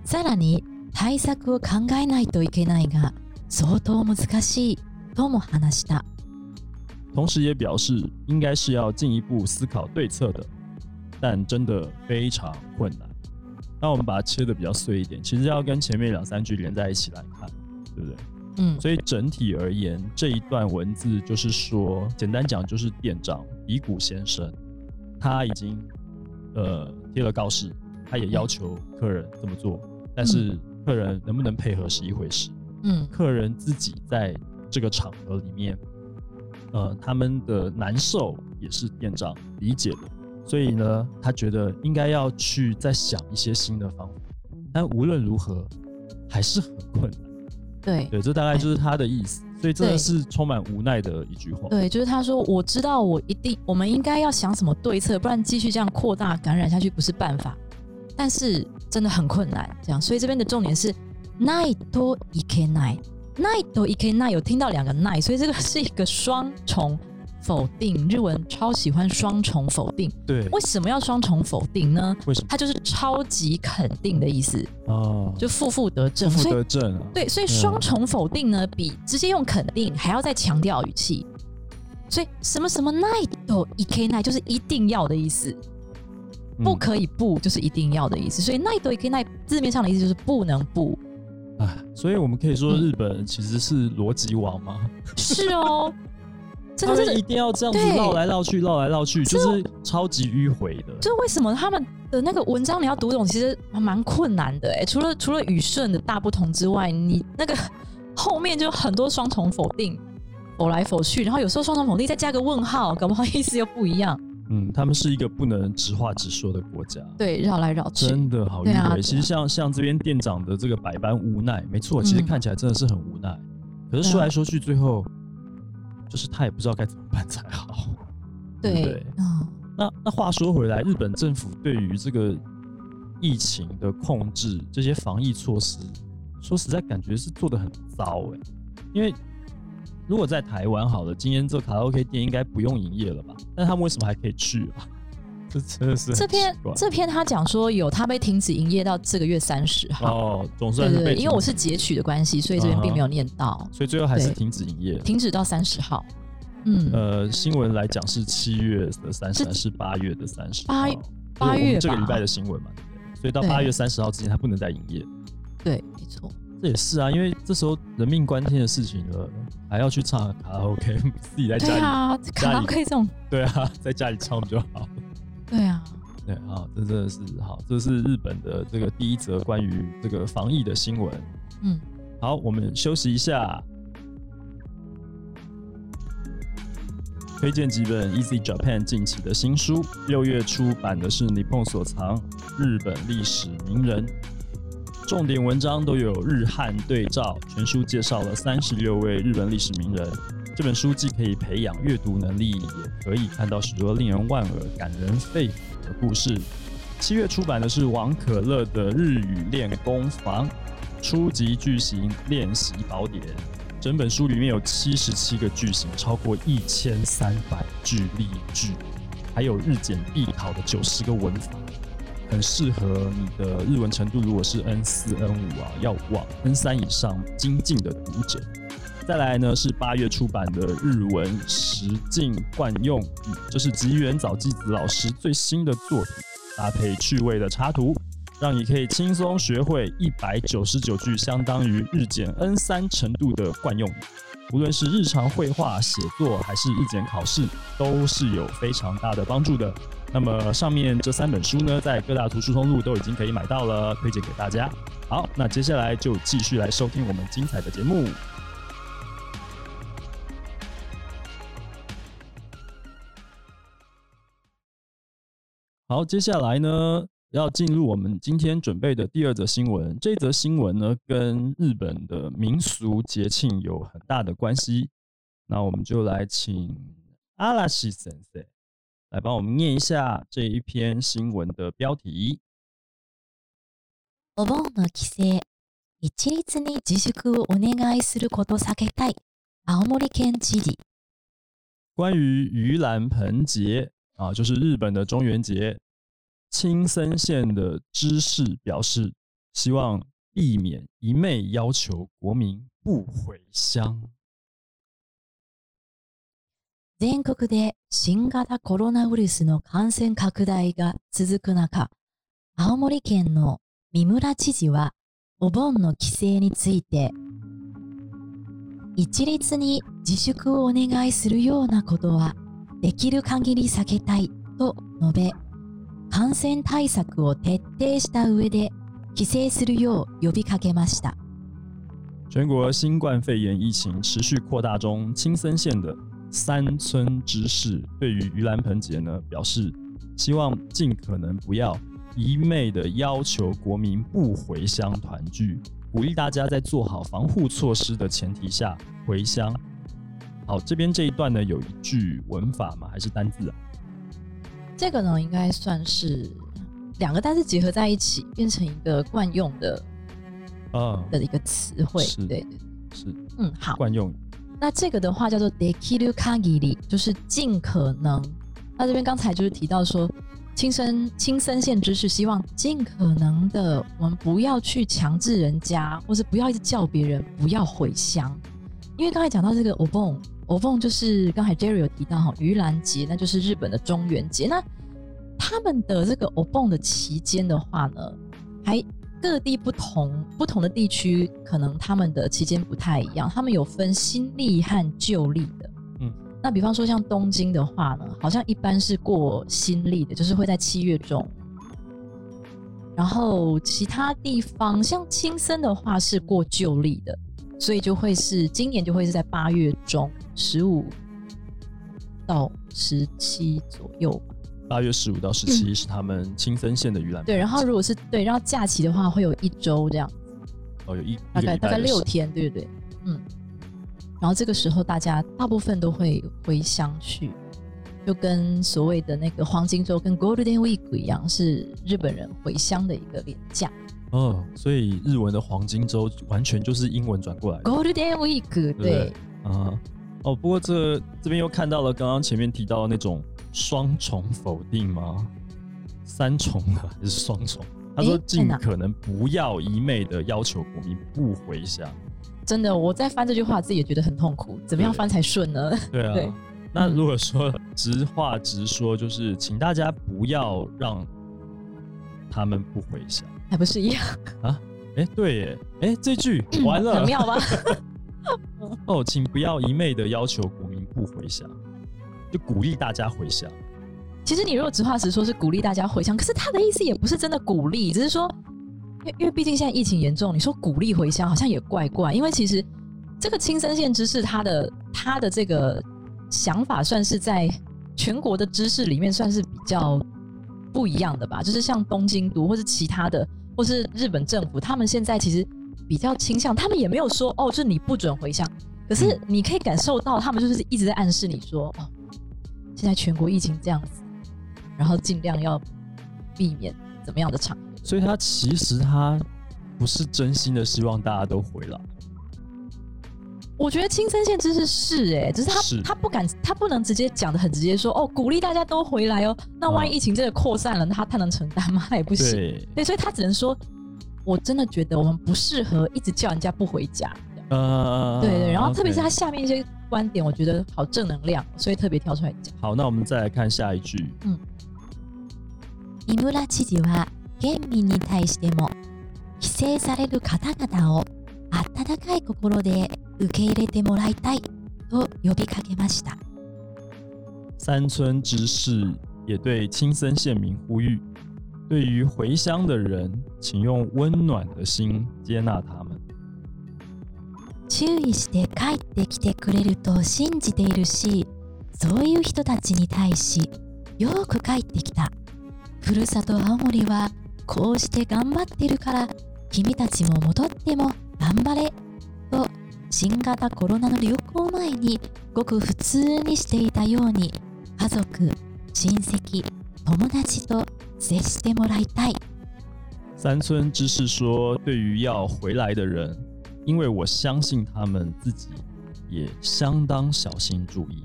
[SPEAKER 2] さらに対策を考えないといけないが相当難しいとも話した。
[SPEAKER 1] 同时也表示应该是要进一步思考对策的， 但真的非常困难。那我们把它切的比较碎一点，其实要跟前面两三句连在一起来看，对不对？
[SPEAKER 2] 嗯
[SPEAKER 1] 所以整体而言，这一段文字就是说，简单讲就是店长比古先生，他已经呃贴了告示，他也要求客人这么做，但是客人能不能配合是一回事，
[SPEAKER 2] 嗯
[SPEAKER 1] 客人自己在这个场合里面，呃，他们的难受也是店长理解的，所以呢，他觉得应该要去再想一些新的方法，但无论如何还是很困难。
[SPEAKER 2] 对
[SPEAKER 1] 对，这大概就是他的意思，所以真的
[SPEAKER 2] 对
[SPEAKER 1] 是充满无奈的一句话。
[SPEAKER 2] 对，就是他说我知道我一定我们应该要想什么对策，不然继续这样扩大感染下去不是办法。但是真的很困难，这样，所以这边的重点是ないといけない，ないといけない有听到两个ない，所以这个是一个双重 否定。日文超喜欢双重否定，
[SPEAKER 1] 对，
[SPEAKER 2] 为什么要双重否定呢？
[SPEAKER 1] 为什么？
[SPEAKER 2] 它就是超级肯定的意思，
[SPEAKER 1] 哦，
[SPEAKER 2] 就负负得正。
[SPEAKER 1] 负
[SPEAKER 2] 负
[SPEAKER 1] 得正啊。
[SPEAKER 2] 对，所以双重否定呢，比直接用肯定还要再强调语气。所以什么什么 night 都 e k night 就是一定要的意思，
[SPEAKER 1] 嗯
[SPEAKER 2] 不可以不就是一定要的意思。所以 night 都 e k night 字面上的意思就是不能不。
[SPEAKER 1] 啊，所以我们可以说
[SPEAKER 2] 嗯
[SPEAKER 1] 日本其实是逻辑王吗？
[SPEAKER 2] 是哦，真
[SPEAKER 1] 他
[SPEAKER 2] 的是
[SPEAKER 1] 们一定要这样子绕来绕去，绕来绕去，就是超级迂回的。
[SPEAKER 2] 就是为什么他们的那个文章你要读懂，其实还蛮困难的哎。除了除了语顺的大不同之外，你那个后面就很多双重否定，否来否去，然后有时候双重否定再加个问号，搞不好意思又不一样。
[SPEAKER 1] 嗯，他们是一个不能直话直说的国家，
[SPEAKER 2] 对，绕来绕去，
[SPEAKER 1] 真的好迂回。其实像像这边店长的这个百般无奈，没错，其实
[SPEAKER 2] 嗯
[SPEAKER 1] 看起来真的是很无奈。可是说来说去，最后就是他也不知道该怎么办才好。对不
[SPEAKER 2] 对
[SPEAKER 1] 对，
[SPEAKER 2] 嗯，
[SPEAKER 1] 那那话说回来，日本政府对于这个疫情的控制，这些防疫措施，说实在感觉是做的很糟哎、因为如果在台湾好了，今天这卡拉 OK 店应该不用营业了吧？但他们为什么还可以去啊？这真的是
[SPEAKER 2] 这篇这篇他讲说有他被停止营业到这个月三十号。
[SPEAKER 1] 哦，总算是被
[SPEAKER 2] 对因为我是截取的关系，所以这边并没有念到，
[SPEAKER 1] 所以最后还是停止营业。
[SPEAKER 2] 停止到三十号。嗯，
[SPEAKER 1] 呃，新闻来讲是七月的三十，
[SPEAKER 2] 是
[SPEAKER 1] 八月的三十？
[SPEAKER 2] 八
[SPEAKER 1] 就是
[SPEAKER 2] 八月
[SPEAKER 1] 这个礼拜的新闻嘛，对？所以到八月三十号之前，他不能再营业。
[SPEAKER 2] 对，没错。
[SPEAKER 1] 这也是啊，因为这时候人命关天的事情了，还要去唱卡拉 OK，自己在家里，
[SPEAKER 2] 对啊，卡拉
[SPEAKER 1] 里
[SPEAKER 2] OK 这种，
[SPEAKER 1] 对啊，在家里唱就好。
[SPEAKER 2] 对啊，
[SPEAKER 1] 对啊，这真的是好，这是日本的这个第一则关于这个防疫的新闻。
[SPEAKER 2] 嗯，
[SPEAKER 1] 好，我们休息一下。推荐几本 Easy Japan 近期的新书，六月出版的是《Nippon 所藏日本历史名人》，重点文章都有日汉对照，全书介绍了三十六位日本历史名人。这本书既可以培养阅读能力，也可以看到许多令人万耳、感人肺腑的故事。七月出版的是王可乐的《日语练功房》初级句型练习宝典。整本书里面有七十七个句型，超过一千三百句例句，还有日检必考的九十个文法，很适合你的日文程度。如果是 N 四、N 五啊，要往 N 三以上精进的读者。再来呢是八月出版的日文实境惯用语，这是吉原早纪子老师最新的作品，搭配趣味的插图，让你可以轻松学会一百九十九句相当于日检 N 三程度的惯用语。无论是日常绘画、写作，还是日检考试，都是有非常大的帮助的。那么上面这三本书呢，在各大图书通路都已经可以买到了，推荐给大家。好，那接下来就继续来收听我们精彩的节目。好，接下来呢，要进入我们今天准备的第二则新闻。这则新闻呢，跟日本的民俗节庆有很大的关系。那我们就来请阿拉西先生来帮我们念一下这一篇新闻的标题。
[SPEAKER 3] お盆の帰省、一律に自粛をお願いすること避けたい。青森県知事。
[SPEAKER 1] 关于盂兰盆节 啊，就是日本的中元节，青森县的知事表示，希望避免一昧要求国民不回乡。
[SPEAKER 3] 全国で新型コロナウイルスの感染拡大が続く中、青森県の三村知事はお盆の帰省について、一律に自粛をお願いするようなことはできる限り避けたいと述べ、感染対策を徹底した上で帰省するよう呼びかけました。
[SPEAKER 1] 全国新冠肺炎疫情持续扩大中，青森县的三村知事对于盂兰盆节呢表示，希望尽可能不要一昧的要求国民不回乡团聚，鼓励大家在做好防护措施的前提下回乡。 好，这边这一段呢有一句文法吗？还是单字啊？
[SPEAKER 2] 这个呢应该算是两个单字结合在一起，变成一个惯用的
[SPEAKER 1] 啊，
[SPEAKER 2] 的一个词汇。
[SPEAKER 1] 是
[SPEAKER 2] 对对，
[SPEAKER 1] 是
[SPEAKER 2] 嗯，好。
[SPEAKER 1] 惯用。
[SPEAKER 2] 那这个的话叫做 dekiru kagiri，就是尽可能。那这边刚才就是提到说，青森青森县知事希望尽可能的，我们不要去强制人家，或是不要一直叫别人不要回乡，因为刚才讲到这个 obon obon，就是刚才 Jerry 有提到哈，盂兰节，那就是日本的中元节。那他们的这个 obon 的期间的话呢，还各地不同，不同的地区可能他们的期间不太一样，他们有分新历和旧历的。
[SPEAKER 1] 嗯，
[SPEAKER 2] 那比方说像东京的话呢，好像一般是过新历的，就是会在七月中。然后其他地方像青森的话是过旧历的，所以就会是今年就会是在八月中十五到十七左右吧。
[SPEAKER 1] 八月十五到十七是他们青森县的盂兰盆
[SPEAKER 2] 对，然后如果是对，然后假期的话会有一周这样，
[SPEAKER 1] 哦有一
[SPEAKER 2] 大概大概六
[SPEAKER 1] 天。
[SPEAKER 2] 天，对不对？嗯。然后这个时候大家大部分都会回乡去，就跟所谓的那个黄金周跟 Golden Week 一样，是日本人回乡的一个连假。
[SPEAKER 1] 哦，所以日文的黄金周完全就是英文转过来的
[SPEAKER 2] Golden Week，对，
[SPEAKER 1] 啊。哦，不过这这边又看到了刚刚前面提到的那种双重否定吗？三重的还是双重？他说尽可能不要一昧的要求国民不回乡。
[SPEAKER 2] 真的，我在翻这句话自己也觉得很痛苦，怎么样翻才顺呢？
[SPEAKER 1] 对啊，
[SPEAKER 2] 对
[SPEAKER 1] 那如果说直话直说，就是请大家不要让他们不回乡
[SPEAKER 2] 还不是一样，
[SPEAKER 1] 啊。哎，对耶，哎，这句完了，
[SPEAKER 2] 很妙吧？
[SPEAKER 1] 哦，请不要一昧的要求国民不回乡，就鼓励大家回乡。
[SPEAKER 2] 其实你如果直话实说，是鼓励大家回乡，可是他的意思也不是真的鼓励，只是说，因为因为毕竟现在疫情严重，你说鼓励回乡好像也怪怪。因为其实这个青森县知事他的他的这个想法，算是在全国的知识里面算是比较不一样的吧。就是像东京都或是其他的，或是日本政府，他们现在其实比较倾向，他们也没有说哦，就是你不准回乡，可是你可以感受到，他们就是一直在暗示你说，哦，现在全国疫情这样子。然后尽量要避免怎么样的场合。
[SPEAKER 1] 所以他其实他不是真心的希望大家都回来，
[SPEAKER 2] 我觉得青森县知识是哎、只是他
[SPEAKER 1] 是
[SPEAKER 2] 他不敢，他不能直接讲的很直接说哦，鼓励大家都回来哦。那万一
[SPEAKER 1] 嗯
[SPEAKER 2] 疫情真的扩散了，那他他能承担吗？他也不行。
[SPEAKER 1] 对，
[SPEAKER 2] 对，所以他只能说，我真的觉得我们不适合一直叫人家不回家。这样
[SPEAKER 1] 呃，
[SPEAKER 2] 对对，然后特别是他
[SPEAKER 1] OK
[SPEAKER 2] 下面一些观点，我觉得好正能量，所以特别挑出来讲。
[SPEAKER 1] 好，那我们再来看下一句，
[SPEAKER 3] 井村知事は県民に対しても帰省される方々を 温かい心で受け入れてもらいたいと呼びかけました
[SPEAKER 1] 三村知事也对青森县民呼吁，对于回乡的人，请用温暖的心接纳他们。
[SPEAKER 3] 注意して帰ってきてくれると信じているしそういう人たちに対しよく帰ってきたふるさと青森はこうして頑張ってるから君たちも戻っても頑張れと新型コロナの流行前にごく普通にしていたように家族親戚友達と接してもらいたい
[SPEAKER 1] 三村知事说，对于要回来的人，因为我相信他们自己也相当小心注意。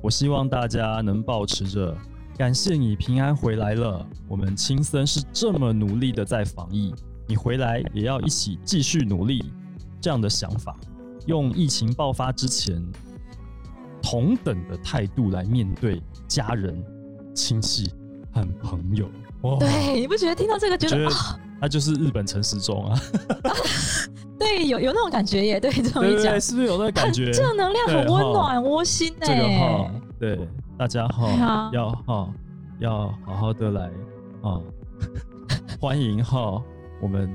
[SPEAKER 1] 我希望大家能保持着感谢你平安回来了，我们青森是这么努力的在防疫， 你回来也要一起继续努力这样的想法，用疫情爆发之前同等的态度来面对家人、亲戚和朋友。哇
[SPEAKER 2] 对，你不觉得听到这个觉
[SPEAKER 1] 觉得
[SPEAKER 2] 得啊，
[SPEAKER 1] 那就是日本陈时中啊，
[SPEAKER 2] 对，有有那种感觉耶？对，这种一讲
[SPEAKER 1] 是不是有那个感觉？
[SPEAKER 2] 很正能量，很温暖、窝心呢。
[SPEAKER 1] 这个哈，对大家
[SPEAKER 2] 对
[SPEAKER 1] 哈
[SPEAKER 2] 啊
[SPEAKER 1] 要哈要好好的来啊，欢迎哈我们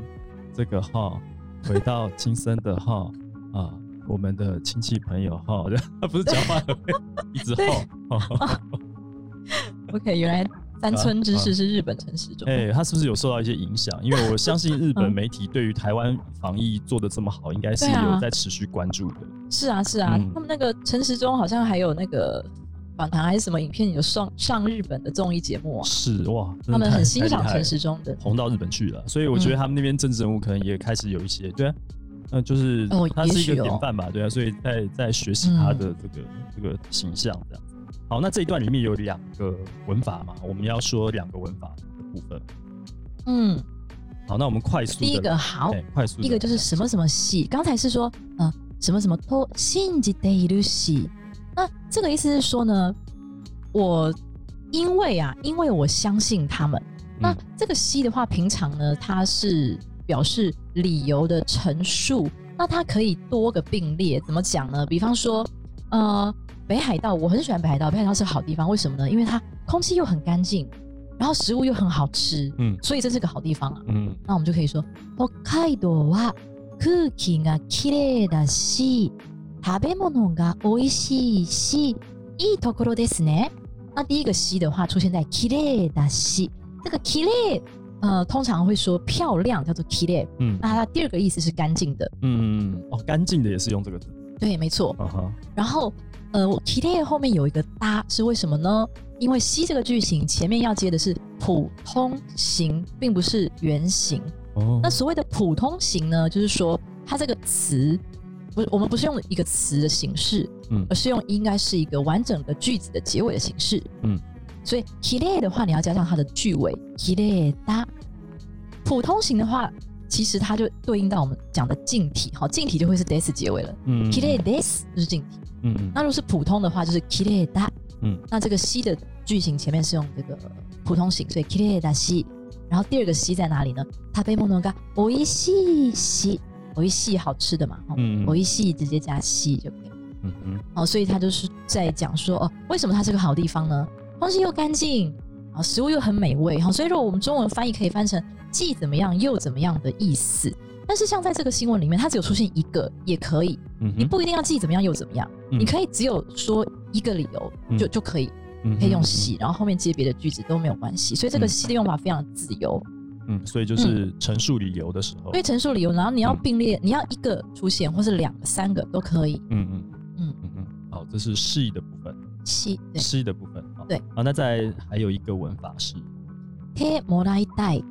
[SPEAKER 1] 这个哈回到亲生的哈啊我们的亲戚朋友哈，他 不是讲话一直
[SPEAKER 2] 对。
[SPEAKER 1] 哈，
[SPEAKER 2] OK，原来三村之事是日本城市中。
[SPEAKER 1] 哎，他是不是有受到一些影响？因为我相信日本
[SPEAKER 2] 嗯。
[SPEAKER 1] 媒体对于台湾防疫做的这么好，应该是有在持续关注的。
[SPEAKER 2] 是啊，是啊，
[SPEAKER 1] 嗯。
[SPEAKER 2] 他们那个陈时中好像还有那个访谈还是什么影片有上上日本的综艺节目啊，
[SPEAKER 1] 是哇，真的
[SPEAKER 2] 他们
[SPEAKER 1] 太
[SPEAKER 2] 很欣赏
[SPEAKER 1] 太厉害了
[SPEAKER 2] 陈时中的。
[SPEAKER 1] 红到日本去了，所以我觉得
[SPEAKER 2] 嗯
[SPEAKER 1] 他们那边政治人物可能也开始有一些对啊，那就是
[SPEAKER 2] 哦
[SPEAKER 1] 他是一个
[SPEAKER 2] 也许哦
[SPEAKER 1] 典范吧，对啊，所以在在学习他的这个、这个形象这样子。好，那这一段里面有两个文法嘛，我们要说两个文法的部分。
[SPEAKER 2] 嗯，
[SPEAKER 1] 好，那我们快速的
[SPEAKER 2] 第一个好，
[SPEAKER 1] 哎快速地
[SPEAKER 2] 一个就是什么什么系，刚才是说呃什么什么都信じているし， 那这个意思是说呢，我因为啊，因为我相信他们。那
[SPEAKER 1] 嗯
[SPEAKER 2] 这个西的话，平常呢，它是表示理由的陈述，那它可以多个并列，怎么讲呢？比方说，呃，北海道，我很喜欢北海道，北海道是好地方，为什么呢？因为它空气又很干净，然后食物又很好吃，
[SPEAKER 1] 嗯
[SPEAKER 2] 所以这是个好地方啊。
[SPEAKER 1] 嗯
[SPEAKER 2] 那我们就可以说，北海道は
[SPEAKER 3] 空気がきれいだし、 食べ物が美味しいし、いいところですね。
[SPEAKER 2] 那第一个“西”的话出现在“きれいだし”，这个“きれい”呃通常会说漂亮，叫做“きれい”。
[SPEAKER 1] 嗯
[SPEAKER 2] 那它第二个意思是干净的，
[SPEAKER 1] 嗯哦，干净的也是用这个字。
[SPEAKER 2] 对，没错。
[SPEAKER 1] 啊哈，
[SPEAKER 2] 然后呃，我 k i 后面有一个“搭”，是为什么呢？因为“西”这个句型前面要接的是普通型，并不是原型。
[SPEAKER 1] 哦，
[SPEAKER 2] 那所谓的普通型呢，就是说它这个词 不是我们不是用一个词的形式，
[SPEAKER 1] 嗯
[SPEAKER 2] 而是用应该是一个完整的句子的结尾的形式。
[SPEAKER 1] 嗯，
[SPEAKER 2] 所以 k i 的话，你要加上它的句尾 k i 搭。普通型的话，其实它就对应到我们讲的近体，好，近体就会是 des 结尾了。
[SPEAKER 1] 嗯
[SPEAKER 2] k i des 就是近体。
[SPEAKER 1] 嗯嗯
[SPEAKER 2] 那如果是普通的话，就是 k i r e da。
[SPEAKER 1] 嗯，
[SPEAKER 2] 那这个西的句型前面是用这个普通型，所以 k i r e da 西。然后第二个西在哪里呢？食べ物が美味しいし， 美味しい好吃的嘛，哦
[SPEAKER 1] 嗯嗯
[SPEAKER 2] 美味しい直接加西就可以。
[SPEAKER 1] 嗯嗯
[SPEAKER 2] 哦，所以他就是在讲说，哦，为什么它是个好地方呢？空气又干净，啊，食物又很美味，哈、所以如果我们中文翻译可以翻成既怎么样又怎么样的意思。但是像在这个新闻里面，它只有出现一个也可以，
[SPEAKER 1] 嗯，
[SPEAKER 2] 你不一定要既怎么样又怎么样，
[SPEAKER 1] 嗯
[SPEAKER 2] 你可以只有说一个理由就、
[SPEAKER 1] 嗯
[SPEAKER 2] 就可以，
[SPEAKER 1] 以
[SPEAKER 2] 可以用西，然后后面接别的句子都没有关系。所以这个
[SPEAKER 1] 嗯
[SPEAKER 2] 西的用法非常自由。
[SPEAKER 1] 嗯，所以就是陈述理由的时候
[SPEAKER 2] 因为，陈述理由，然后你要
[SPEAKER 1] 嗯
[SPEAKER 2] 并列，你要一个出现，或是两个、三个都可以。
[SPEAKER 1] 嗯嗯
[SPEAKER 2] 嗯，
[SPEAKER 1] 嗯嗯，好，这是示意的部分，
[SPEAKER 2] 西对。
[SPEAKER 1] 示意的部分，好
[SPEAKER 2] 对，
[SPEAKER 1] 好，那再还有一个文法是，
[SPEAKER 2] 手もらいたい。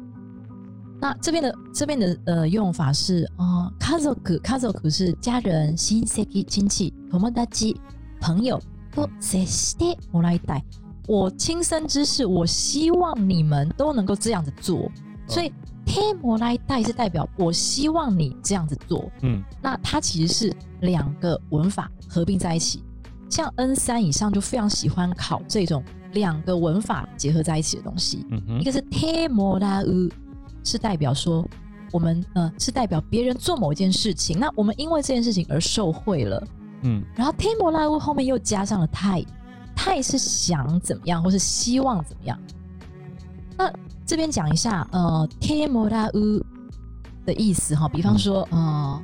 [SPEAKER 2] 那这边的这边的呃用法是呃家族家族是家人、親戚、亲戚、友達、朋友と接してもらいたい。我亲身之事，我希望你们都能够这样子做。 所以手もらいたい是代表我希望你这样子做。
[SPEAKER 1] 嗯
[SPEAKER 2] 那它其实是两个文法合并在一起。像 N 三以上就非常喜欢考这种两个文法结合在一起的东西。
[SPEAKER 1] 嗯哼，
[SPEAKER 2] 一个是 te mo la u，是代表说我们呃是代表别人做某一件事情，那我们因为这件事情而受贿了。
[SPEAKER 1] 嗯
[SPEAKER 2] 然后 te mo la u 后面又加上了 tai，tai 是想怎么样或是希望怎么样。那 这边讲一下呃 te mo la u 的意思哈，比方说呃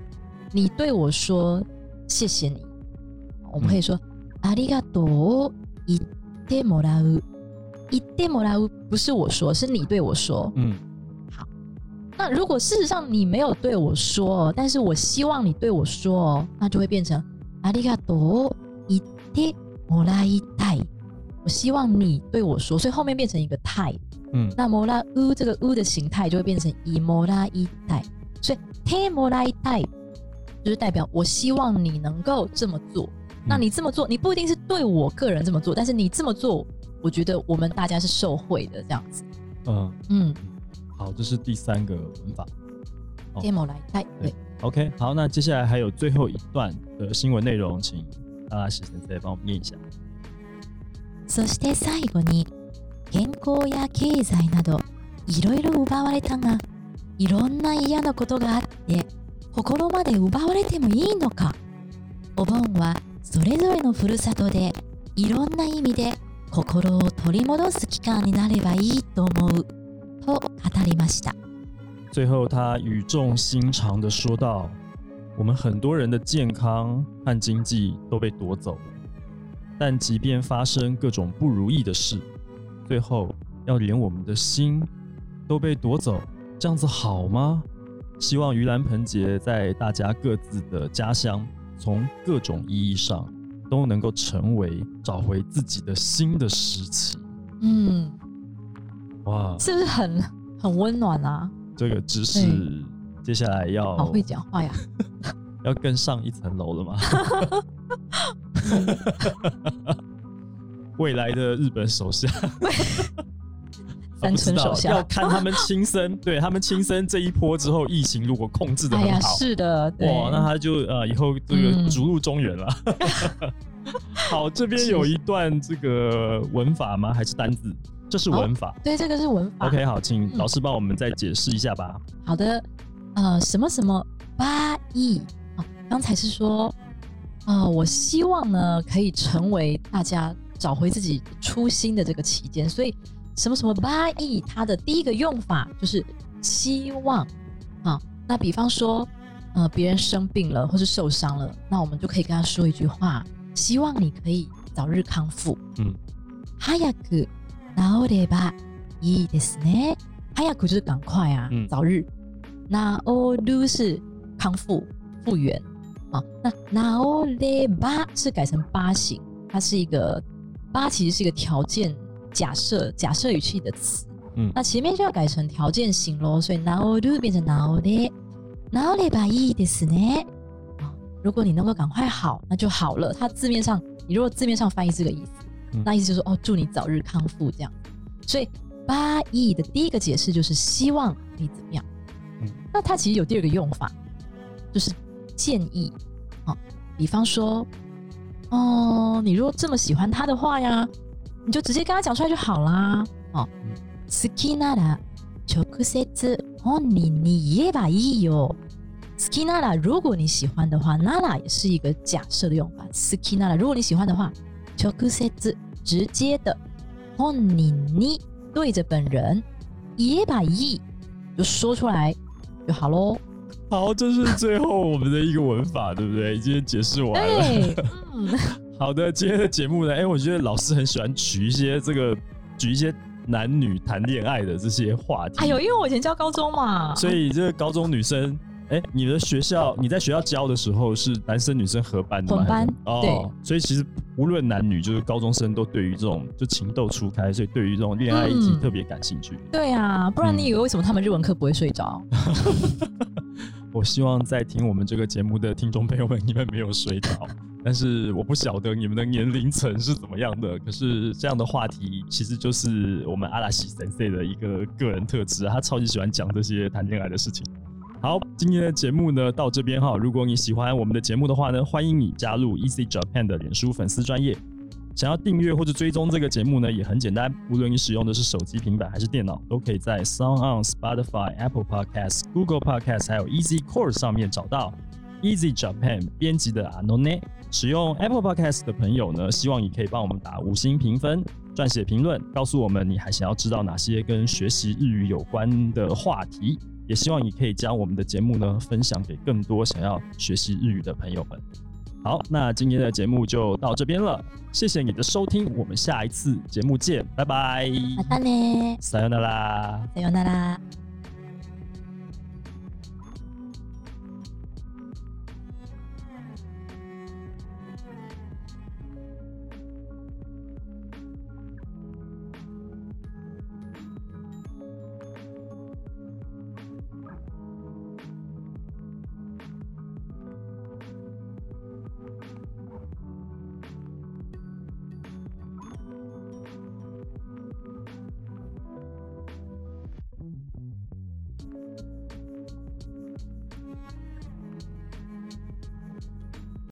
[SPEAKER 2] 你对我说谢谢你，我们可以说ありがとう言ってもらう。言ってもらう不是我说，是你对我说。
[SPEAKER 1] 嗯
[SPEAKER 2] 那如果事实上你没有对我说，但是我希望你对我说，那就会变成ありがとう言ってもらいたい。我希望你对我说，所以后面变成一个太。
[SPEAKER 1] 嗯
[SPEAKER 2] 那もらう这个う的形态就会变成いもらいたい。所以てもらいたい就是代表我希望你能够这么做。那你这么做，你不一定是对我个人这么做，但是你这么做，我觉得我们大家是受惠的这样子。
[SPEAKER 1] 嗯，
[SPEAKER 2] 嗯，
[SPEAKER 1] 好，这是第三个文法。哦
[SPEAKER 2] てもらいたい。对。
[SPEAKER 1] OK，好，那接下来还有最后一段的新闻内容，请阿拉西先生帮我们念一下。
[SPEAKER 3] そして最後に 健康や経済などいろいろ奪われたがいろんな嫌なことがあって心まで奪われてもいいのか。お盆はそれぞれのふるさとでいろんな意味で心を取り戻す期間になればいいと思う。と語りました。
[SPEAKER 1] 最后，他语重心长的说道：“我们很多人的健康和经济都被夺走。了，但即便发生各种不如意的事，最后要连我们的心都被夺走，这样子好吗？希望盂兰盆节在大家各自的家乡，从各种意义上都能够成为找回自己的心的时期。
[SPEAKER 2] 嗯，
[SPEAKER 1] 哇，
[SPEAKER 2] 是不是很很温暖啊？
[SPEAKER 1] 这个知识接下来要
[SPEAKER 2] 好会讲话呀！
[SPEAKER 1] 要更上一层楼了吗？未来的日本首相，
[SPEAKER 2] 三村首
[SPEAKER 1] 啊不知道要，看他们亲身，对他们亲身这一波之后，疫情如果控制的
[SPEAKER 2] 哎呀，
[SPEAKER 1] 很好，
[SPEAKER 2] 是的，对
[SPEAKER 1] 哇，那他就呃以后这个
[SPEAKER 2] 嗯
[SPEAKER 1] 逐鹿中原了。好，这边有一段这个文法吗？还是单字？这是文法。
[SPEAKER 2] 对，这个是文法。
[SPEAKER 1] OK，好，请
[SPEAKER 2] 嗯
[SPEAKER 1] 老师帮我们再解释一下吧。
[SPEAKER 2] 好的，呃，什么什么八亿啊？刚才是说，呃，我希望呢可以成为大家找回自己初心的这个期间，所以什么什么八亿，它的第一个用法就是希望啊。那比方说， 呃别人生病了或是受伤了，那我们就可以跟他说一句话，希望你可以早日康复。
[SPEAKER 1] 嗯，
[SPEAKER 3] 早く治ればいいですね。
[SPEAKER 2] 哈亚苦就是赶快啊，
[SPEAKER 1] 嗯
[SPEAKER 2] 早日。那欧鲁是康复复原啊，那治れば是改成八形，它是一个 八其实是一个条件假设假设语气的词，
[SPEAKER 1] 嗯
[SPEAKER 2] 那前面就要改成条件型喽，所以治る变成治れ。
[SPEAKER 3] 治ればいいですね。
[SPEAKER 2] 如果你能够赶快好，那就好了。它字面上，你如果字面上翻译这个意思，
[SPEAKER 1] 嗯
[SPEAKER 2] 那意思就是说哦，祝你早日康复这样。所以八亿的第一个解释就是希望你怎么样。
[SPEAKER 1] 嗯
[SPEAKER 2] 那它其实有第二个用法，就是建议啊、比方说， 哦，你如果这么喜欢他的话呀，你就直接跟他讲出来就好啦。哦，
[SPEAKER 3] 好きなら直接本人に言えばいいよ。
[SPEAKER 2] ski nara，如果你喜欢的话，nara 也是一个假设的用法。ski nara，如果你喜欢的话，
[SPEAKER 3] 直接
[SPEAKER 2] 直接的
[SPEAKER 3] 本人に
[SPEAKER 2] 对着本人
[SPEAKER 3] 言えばいい。
[SPEAKER 2] 就说出来就好喽。
[SPEAKER 1] 好，这是最后我们的一个文法，对不对？已经解释完了。
[SPEAKER 2] 嗯，
[SPEAKER 1] 好的，今天的节目呢，哎、我觉得老师很喜欢举一些这个举一些男女谈恋爱的这些话题。
[SPEAKER 2] 哎呦，因为我以前教高中嘛，
[SPEAKER 1] 所以这个高中女生，哎、你的学校你在学校教的时候是男生女生合班的吗？
[SPEAKER 2] 混班
[SPEAKER 1] 哦，
[SPEAKER 2] 对。
[SPEAKER 1] 所以其实无论男女，就是高中生都对于这种就情窦初开，所以对于这种恋爱议题
[SPEAKER 2] 嗯
[SPEAKER 1] 特别感兴趣。
[SPEAKER 2] 对啊，不然你以为为什么他们日文课不会睡着？
[SPEAKER 1] 我希望在听我们这个节目的听众朋友们，你们没有睡着。但是我不晓得你们的年龄层是怎么样的。可是这样的话题，其实就是我们阿拉西神 C 的一个个人特质，他超级喜欢讲这些谈恋爱的事情。好，今天的节目呢到这边哈。如果你喜欢我们的节目的话呢，欢迎你加入 Easy Japan 的脸书粉丝专业。想要订阅或者追踪这个节目呢，也很简单。无论你使用的是手机、平板还是电脑，都可以在 Sound On、Spotify、Apple Podcasts、Google Podcasts 还有 Easy Course 上面找到 Easy Japan 编辑的 Anone。使用 Apple Podcast 的朋友呢，希望你可以帮我们打五星评分，撰写评论，告诉我们你还想要知道哪些跟学习日语有关的话题。也希望你可以将我们的节目呢分享给更多想要学习日语的朋友们。好，那今天的节目就到这边了，谢谢你的收听，我们下一次节目见，拜拜，
[SPEAKER 3] またね。
[SPEAKER 1] さよなら。
[SPEAKER 3] さよなら。